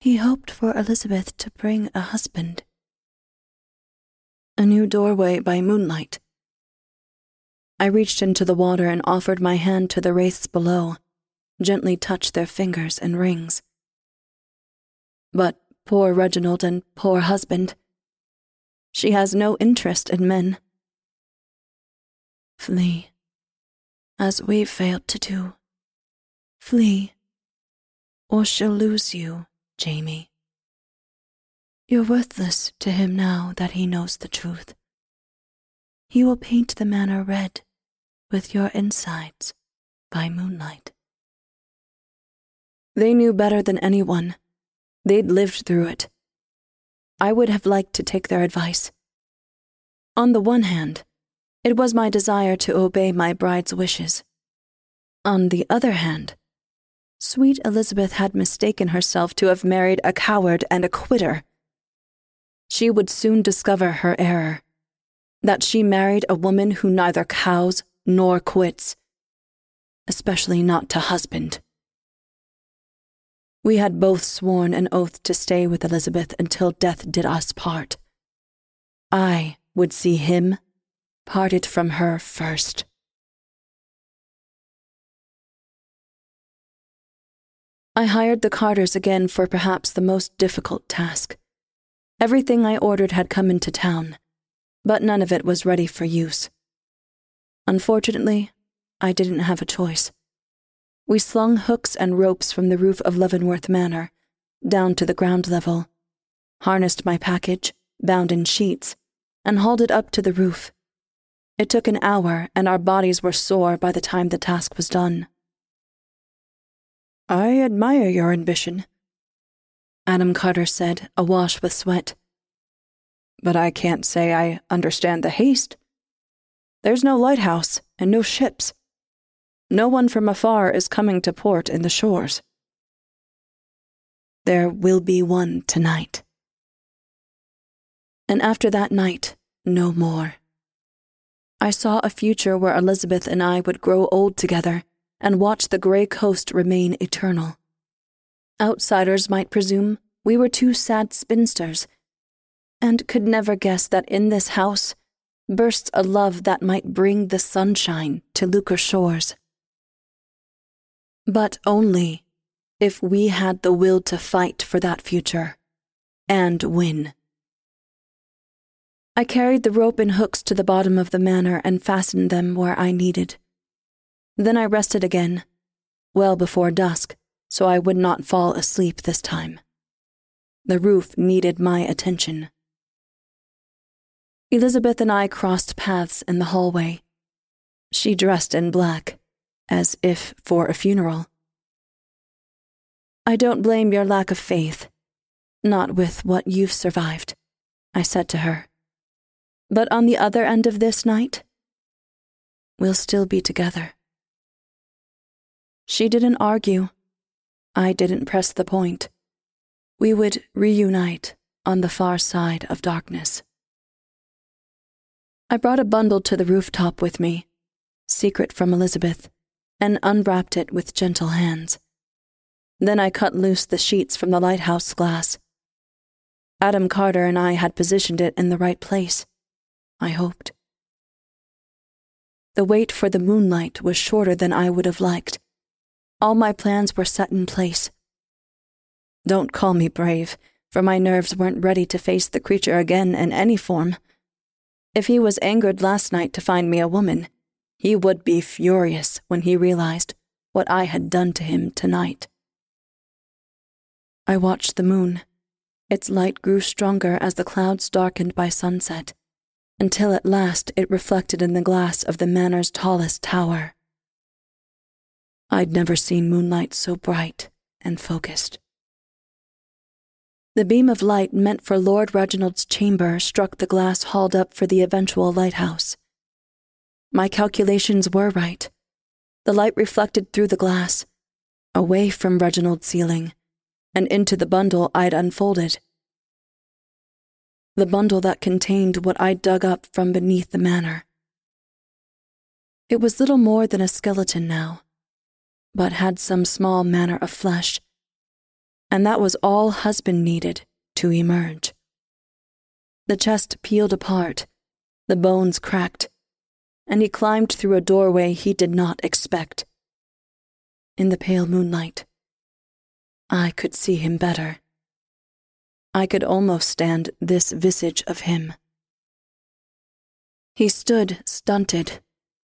He hoped for Elizabeth to bring a husband. A new doorway by moonlight. I reached into the water and offered my hand to the wraiths below gently touched their fingers and rings. But poor Reginald and poor husband. She has no interest in men. Flee, as we've failed to do. Flee, or she'll lose you, Jamie. You're worthless to him now that he knows the truth. He will paint the manor red with your insides by moonlight. They knew better than anyone. They'd lived through it. I would have liked to take their advice. On the one hand, it was my desire to obey my bride's wishes. On the other hand, sweet Elizabeth had mistaken herself to have married a coward and a quitter. She would soon discover her error that she married a woman who neither cows nor quits, especially not to husband. We had both sworn an oath to stay with Elizabeth until death did us part. I would see him parted from her first. I hired the Carters again for perhaps the most difficult task. Everything I ordered had come into town, but none of it was ready for use. Unfortunately, I didn't have a choice. We slung hooks and ropes from the roof of Leavenworth Manor down to the ground level, harnessed my package, bound in sheets, and hauled it up to the roof. It took an hour, and our bodies were sore by the time the task was done. I admire your ambition, Adam Carter said, awash with sweat. But I can't say I understand the haste. There's no lighthouse and no ships. No one from afar is coming to port in the shores. There will be one tonight. And after that night, no more. I saw a future where Elizabeth and I would grow old together and watch the gray coast remain eternal. Outsiders might presume we were two sad spinsters, and could never guess that in this house bursts a love that might bring the sunshine to Lucre shores. But only if we had the will to fight for that future and win. I carried the rope and hooks to the bottom of the manor and fastened them where I needed. Then I rested again, well before dusk, so I would not fall asleep this time. The roof needed my attention. Elizabeth and I crossed paths in the hallway. She dressed in black, as if for a funeral. I don't blame your lack of faith, not with what you've survived, I said to her. But on the other end of this night, we'll still be together. She didn't argue. I didn't press the point. We would reunite on the far side of darkness. I brought a bundle to the rooftop with me, secret from Elizabeth, and unwrapped it with gentle hands. Then I cut loose the sheets from the lighthouse glass. Adam Carter and I had positioned it in the right place. I hoped. The wait for the moonlight was shorter than I would have liked. All my plans were set in place. Don't call me brave, for my nerves weren't ready to face the creature again in any form. If he was angered last night to find me a woman, he would be furious when he realized what I had done to him tonight. I watched the moon. Its light grew stronger as the clouds darkened by sunset until at last it reflected in the glass of the manor's tallest tower. I'd never seen moonlight so bright and focused. The beam of light meant for Lord Reginald's chamber struck the glass hauled up for the eventual lighthouse. My calculations were right. The light reflected through the glass, away from Reginald's ceiling, and into the bundle I'd unfolded the bundle that contained what I'd dug up from beneath the manor. It was little more than a skeleton now, but had some small manner of flesh, and that was all husband needed to emerge. The chest peeled apart, the bones cracked, and he climbed through a doorway he did not expect. In the pale moonlight, I could see him better. I could almost stand this visage of him. He stood stunted,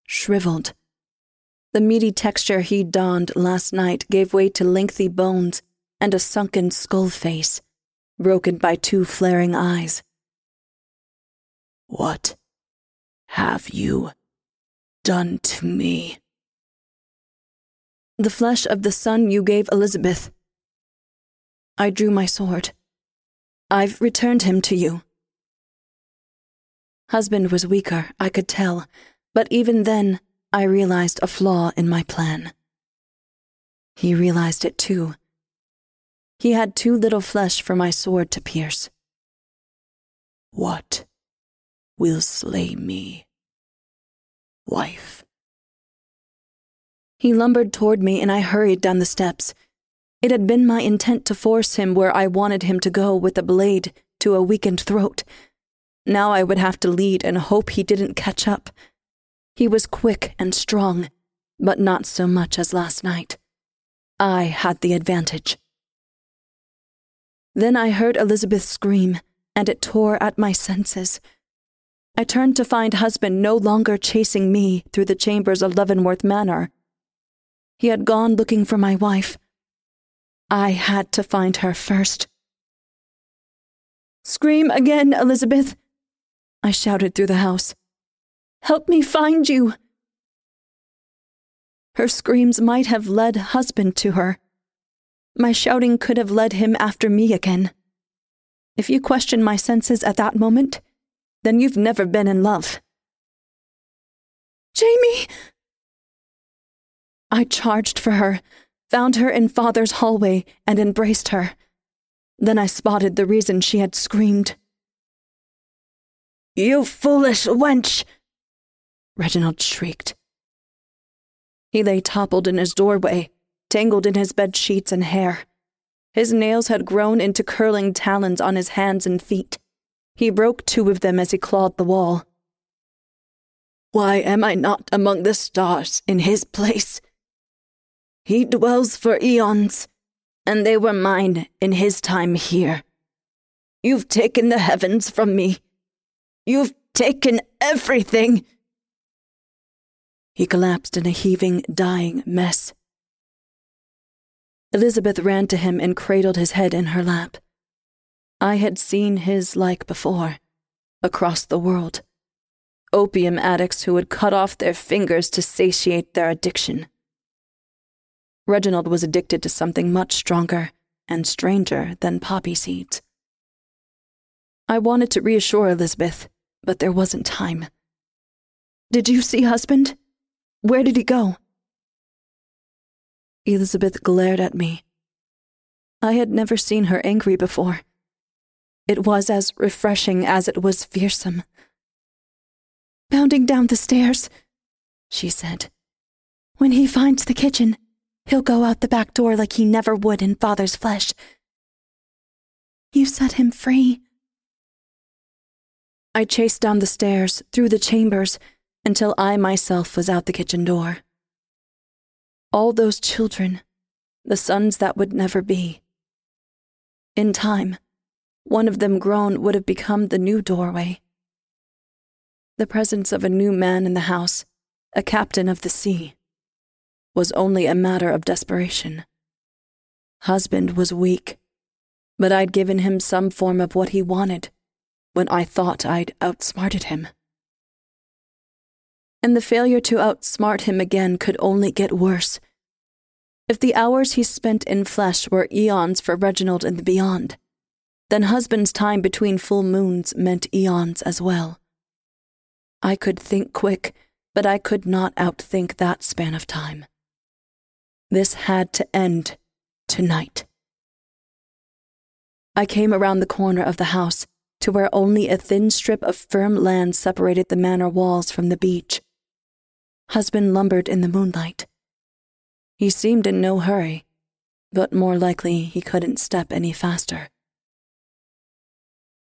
shriveled. The meaty texture he donned last night gave way to lengthy bones and a sunken skull face, broken by two flaring eyes. What have you done to me? The flesh of the son you gave Elizabeth. I drew my sword. I've returned him to you. Husband was weaker, I could tell, but even then, I realized a flaw in my plan. He realized it too. He had too little flesh for my sword to pierce. What will slay me? Wife. He lumbered toward me, and I hurried down the steps. It had been my intent to force him where I wanted him to go with a blade to a weakened throat. Now I would have to lead and hope he didn't catch up. He was quick and strong, but not so much as last night. I had the advantage. Then I heard Elizabeth scream, and it tore at my senses. I turned to find husband no longer chasing me through the chambers of Leavenworth Manor. He had gone looking for my wife, I had to find her first. Scream again, Elizabeth! I shouted through the house. Help me find you! Her screams might have led husband to her. My shouting could have led him after me again. If you question my senses at that moment, then you've never been in love. Jamie! I charged for her, found her in father's hallway, and embraced her. Then I spotted the reason she had screamed. You foolish wench! Reginald shrieked. He lay toppled in his doorway, tangled in his bed sheets and hair. His nails had grown into curling talons on his hands and feet. He broke two of them as he clawed the wall. Why am I not among the stars in his place? He dwells for eons, and they were mine in his time here. You've taken the heavens from me. You've taken everything. He collapsed in a heaving, dying mess. Elizabeth ran to him and cradled his head in her lap. I had seen his like before, across the world. Opium addicts who would cut off their fingers to satiate their addiction. Reginald was addicted to something much stronger and stranger than poppy seeds. I wanted to reassure Elizabeth, but there wasn't time. Did you see husband? Where did he go? Elizabeth glared at me. I had never seen her angry before. It was as refreshing as it was fearsome. Bounding down the stairs, she said. When he finds the kitchen, he'll go out the back door like he never would in father's flesh. You set him free, I chased down the stairs, through the chambers, until I myself was out the kitchen door. All those children, the sons that would never be. In time, one of them grown would have become the new doorway. The presence of a new man in the house, a captain of the sea, was only a matter of desperation. Husband was weak, but I'd given him some form of what he wanted when I thought I'd outsmarted him. And the failure to outsmart him again could only get worse. If the hours he spent in flesh were eons for Reginald and the beyond, then husband's time between full moons meant eons as well. I could think quick, but I could not outthink that span of time. This had to end tonight. I came around the corner of the house to where only a thin strip of firm land separated the manor walls from the beach. Husband lumbered in the moonlight. He seemed in no hurry, but more likely he couldn't step any faster.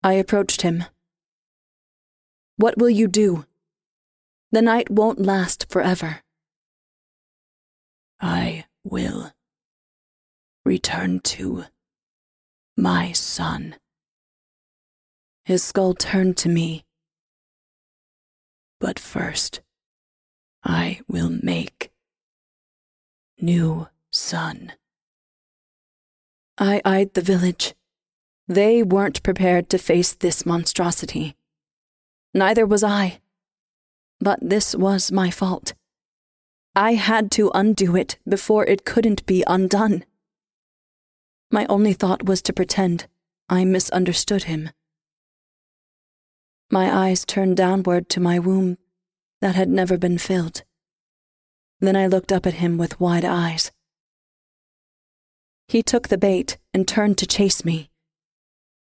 I approached him. What will you do? The night won't last forever. I will return to my son. His skull turned to me. But first, I will make new sun. I eyed the village. They weren't prepared to face this monstrosity. Neither was I. But this was my fault. I had to undo it before it couldn't be undone. My only thought was to pretend I misunderstood him. My eyes turned downward to my womb that had never been filled. Then I looked up at him with wide eyes. He took the bait and turned to chase me.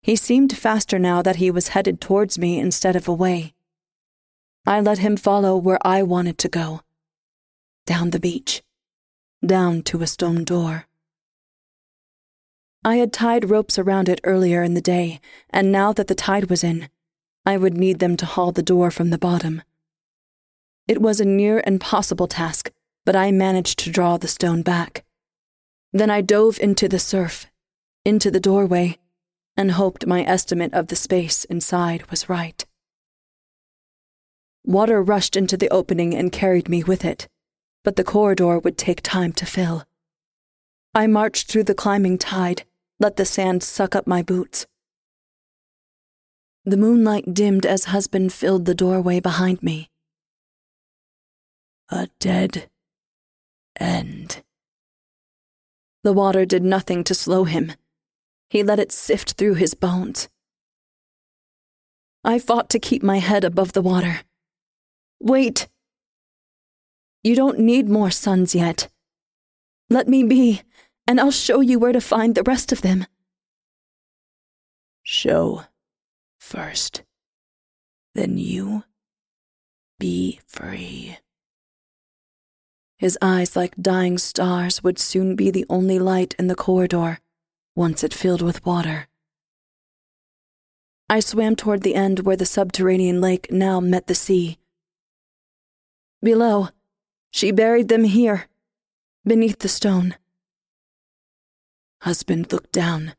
He seemed faster now that he was headed towards me instead of away. I let him follow where I wanted to go down the beach, down to a stone door. I had tied ropes around it earlier in the day, and now that the tide was in, I would need them to haul the door from the bottom. It was a near impossible task, but I managed to draw the stone back. Then I dove into the surf, into the doorway, and hoped my estimate of the space inside was right. Water rushed into the opening and carried me with it, but the corridor would take time to fill. I marched through the climbing tide, let the sand suck up my boots, the moonlight dimmed as husband filled the doorway behind me. A dead end. The water did nothing to slow him. He let it sift through his bones. I fought to keep my head above the water. Wait. You don't need more sons yet. Let me be, and I'll show you where to find the rest of them. Show first. Then you be free. His eyes, like dying stars, would soon be the only light in the corridor once it filled with water. I swam toward the end where the subterranean lake now met the sea. Below. She buried them here, beneath the stone. Husband looked down.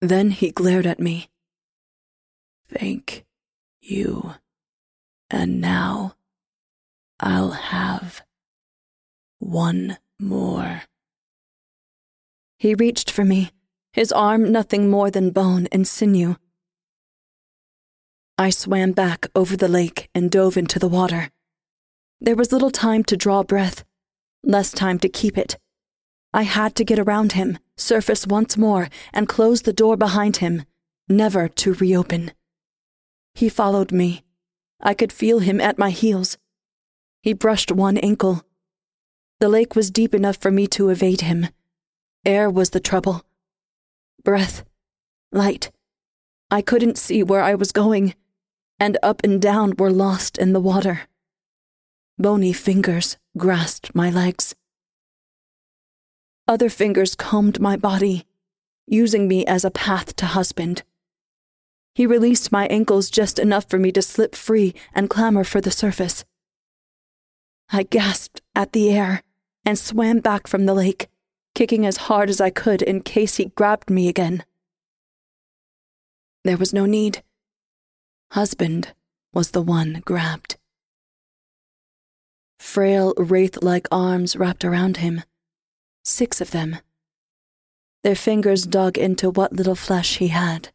Then he glared at me. Thank you. And now I'll have one more. He reached for me, his arm nothing more than bone and sinew. I swam back over the lake and dove into the water. There was little time to draw breath, less time to keep it. I had to get around him, surface once more, and close the door behind him, never to reopen. He followed me. I could feel him at my heels. He brushed one ankle. The lake was deep enough for me to evade him. Air was the trouble. Breath. Light. I couldn't see where I was going, and up and down were lost in the water. Bony fingers grasped my legs. Other fingers combed my body, using me as a path to husband. He released my ankles just enough for me to slip free and clamber for the surface. I gasped at the air and swam back from the lake, kicking as hard as I could in case he grabbed me again. There was no need. Husband was the one grabbed. Frail, wraith like arms wrapped around him six of them. Their fingers dug into what little flesh he had,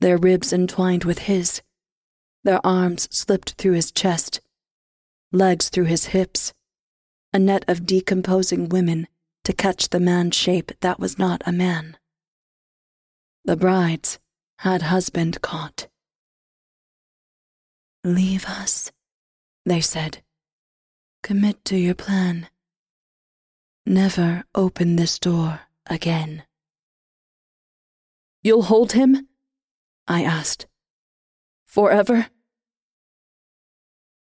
their ribs entwined with his, their arms slipped through his chest, legs through his hips, a net of decomposing women to catch the man shape that was not a man. The brides had husband caught. Leave us, they said. Commit to your plan. Never open this door again. You'll hold him? I asked. Forever?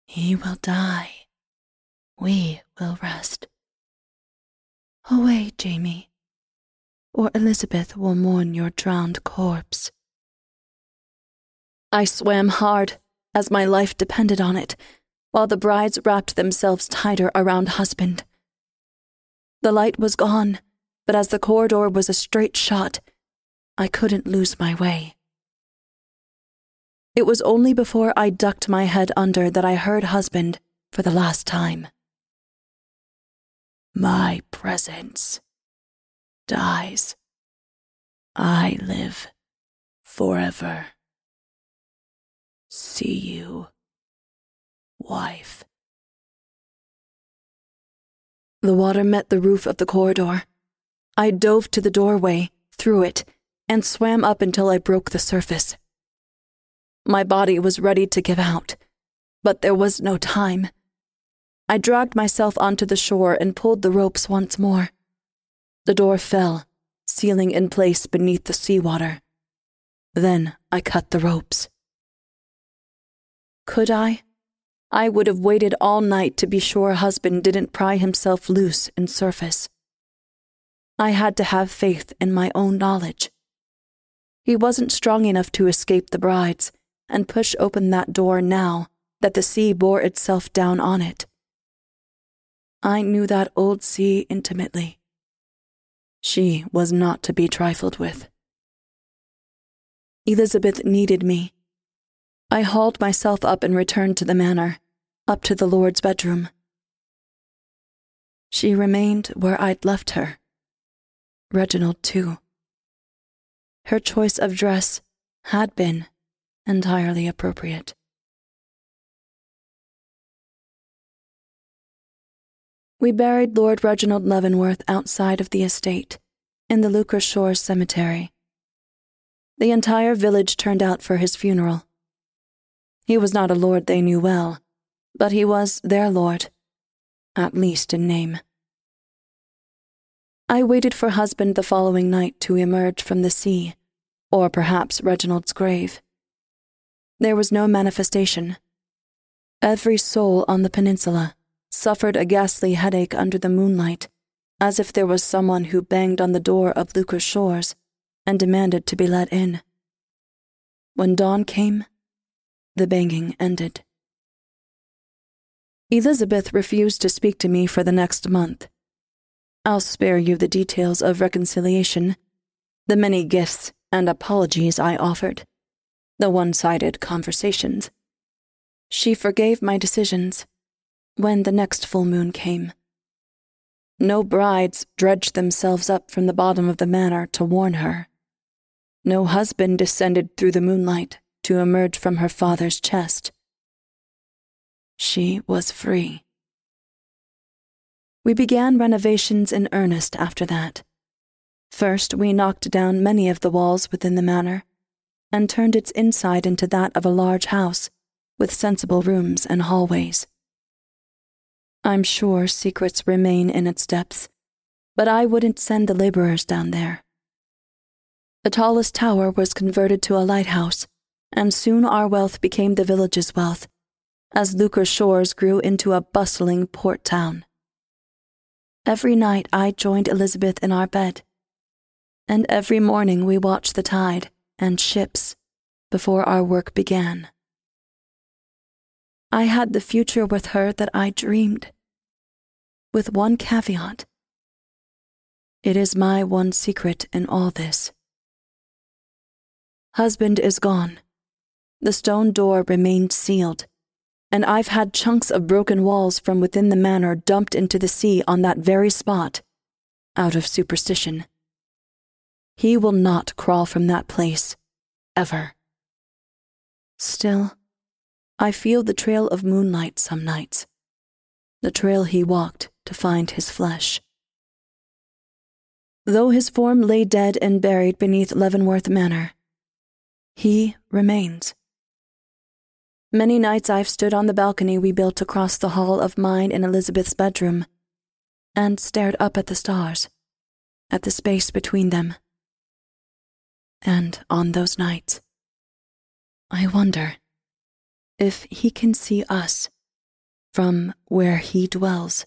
He will die. We will rest. Away, Jamie, or Elizabeth will mourn your drowned corpse. I swam hard, as my life depended on it, while the brides wrapped themselves tighter around husband. The light was gone, but as the corridor was a straight shot, I couldn't lose my way. It was only before I ducked my head under that I heard husband for the last time. My presence dies. I live forever. See you, wife. The water met the roof of the corridor. I dove to the doorway, through it, and swam up until I broke the surface. My body was ready to give out, but there was no time. I dragged myself onto the shore and pulled the ropes once more. The door fell, sealing in place beneath the seawater. Then I cut the ropes. Could I? I would have waited all night to be sure husband didn't pry himself loose and surface. I had to have faith in my own knowledge. He wasn't strong enough to escape the brides and push open that door now that the sea bore itself down on it. I knew that old sea intimately. She was not to be trifled with. Elizabeth needed me I hauled myself up and returned to the manor, up to the Lord's bedroom. She remained where I'd left her. Reginald, too. Her choice of dress had been entirely appropriate. We buried Lord Reginald Leavenworth outside of the estate, in the Lucre Cemetery. The entire village turned out for his funeral. He was not a lord they knew well, but he was their lord, at least in name. I waited for husband the following night to emerge from the sea, or perhaps Reginald's grave. There was no manifestation. Every soul on the peninsula suffered a ghastly headache under the moonlight, as if there was someone who banged on the door of Lucre's shores and demanded to be let in. When dawn came, the banging ended. Elizabeth refused to speak to me for the next month. I'll spare you the details of reconciliation, the many gifts and apologies I offered, the one sided conversations. She forgave my decisions when the next full moon came. No brides dredged themselves up from the bottom of the manor to warn her. No husband descended through the moonlight to emerge from her father's chest. She was free. We began renovations in earnest after that. First, we knocked down many of the walls within the manor and turned its inside into that of a large house with sensible rooms and hallways. I'm sure secrets remain in its depths, but I wouldn't send the laborers down there. The tallest tower was converted to a lighthouse, and soon our wealth became the village's wealth, as Lucre Shores grew into a bustling port town. Every night I joined Elizabeth in our bed, and every morning we watched the tide and ships before our work began. I had the future with her that I dreamed. With one caveat. It is my one secret in all this. Husband is gone. The stone door remained sealed, and I've had chunks of broken walls from within the manor dumped into the sea on that very spot, out of superstition. He will not crawl from that place, ever. Still, I feel the trail of moonlight some nights, the trail he walked to find his flesh. Though his form lay dead and buried beneath Leavenworth Manor, he remains. Many nights I've stood on the balcony we built across the hall of mine and Elizabeth's bedroom and stared up at the stars, at the space between them. And on those nights, I wonder if he can see us from where he dwells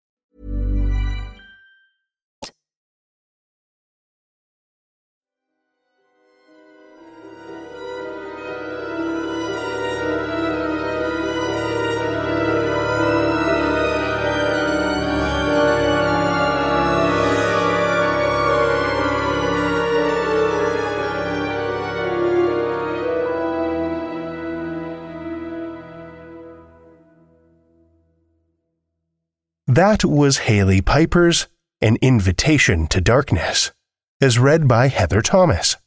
That was Hailey Piper's An Invitation to Darkness, as read by Heather Thomas.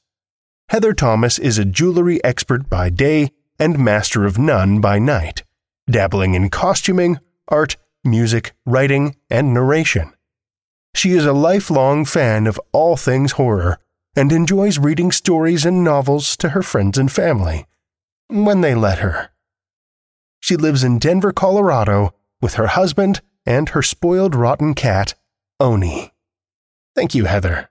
Heather Thomas is a jewelry expert by day and master of none by night, dabbling in costuming, art, music, writing, and narration. She is a lifelong fan of all things horror and enjoys reading stories and novels to her friends and family, when they let her. She lives in Denver, Colorado, with her husband and her spoiled rotten cat, Oni. Thank you, Heather.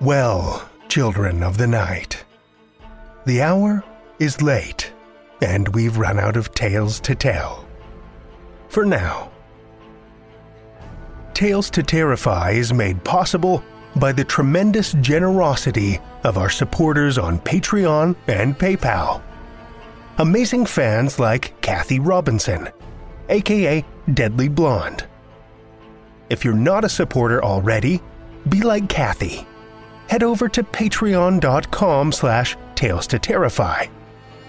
Well, children of the night, the hour is late, and we've run out of tales to tell. For now. Tales to Terrify is made possible by the tremendous generosity of our supporters on Patreon and PayPal. Amazing fans like Kathy Robinson, aka Deadly Blonde. If you're not a supporter already, be like Kathy. Head over to patreon.com slash tales to terrify,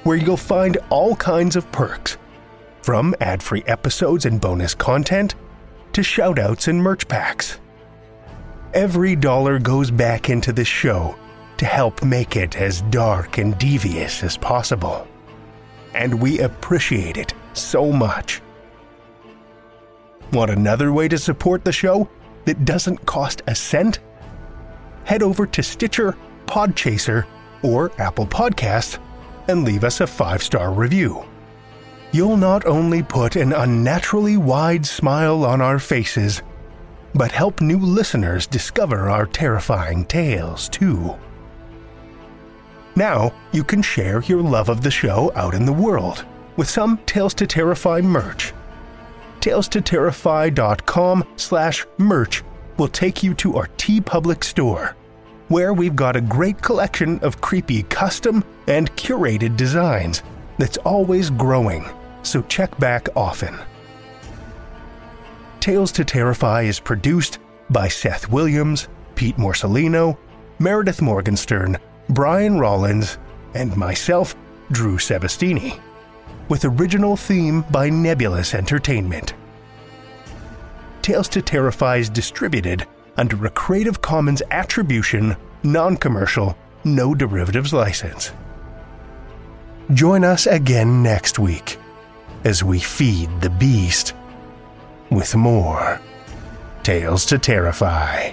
where you'll find all kinds of perks, from ad-free episodes and bonus content to shoutouts and merch packs. Every dollar goes back into the show to help make it as dark and devious as possible. And we appreciate it so much. Want another way to support the show that doesn't cost a cent? Head over to Stitcher, Podchaser, or Apple Podcasts and leave us a five star review. You'll not only put an unnaturally wide smile on our faces, but help new listeners discover our terrifying tales too. Now you can share your love of the show out in the world with some Tales to Terrify merch. TalesToTerrify.com slash merch will take you to our TeePublic store, where we've got a great collection of creepy custom and curated designs that's always growing, so check back often. Tales to Terrify is produced by Seth Williams, Pete Morcellino, Meredith Morgenstern, Brian Rollins, and myself, Drew Sebastini, with original theme by Nebulus Entertainment. Tales to Terrify is distributed under a Creative Commons Attribution, Non Commercial, No Derivatives license. Join us again next week as we feed the beast with more Tales to Terrify.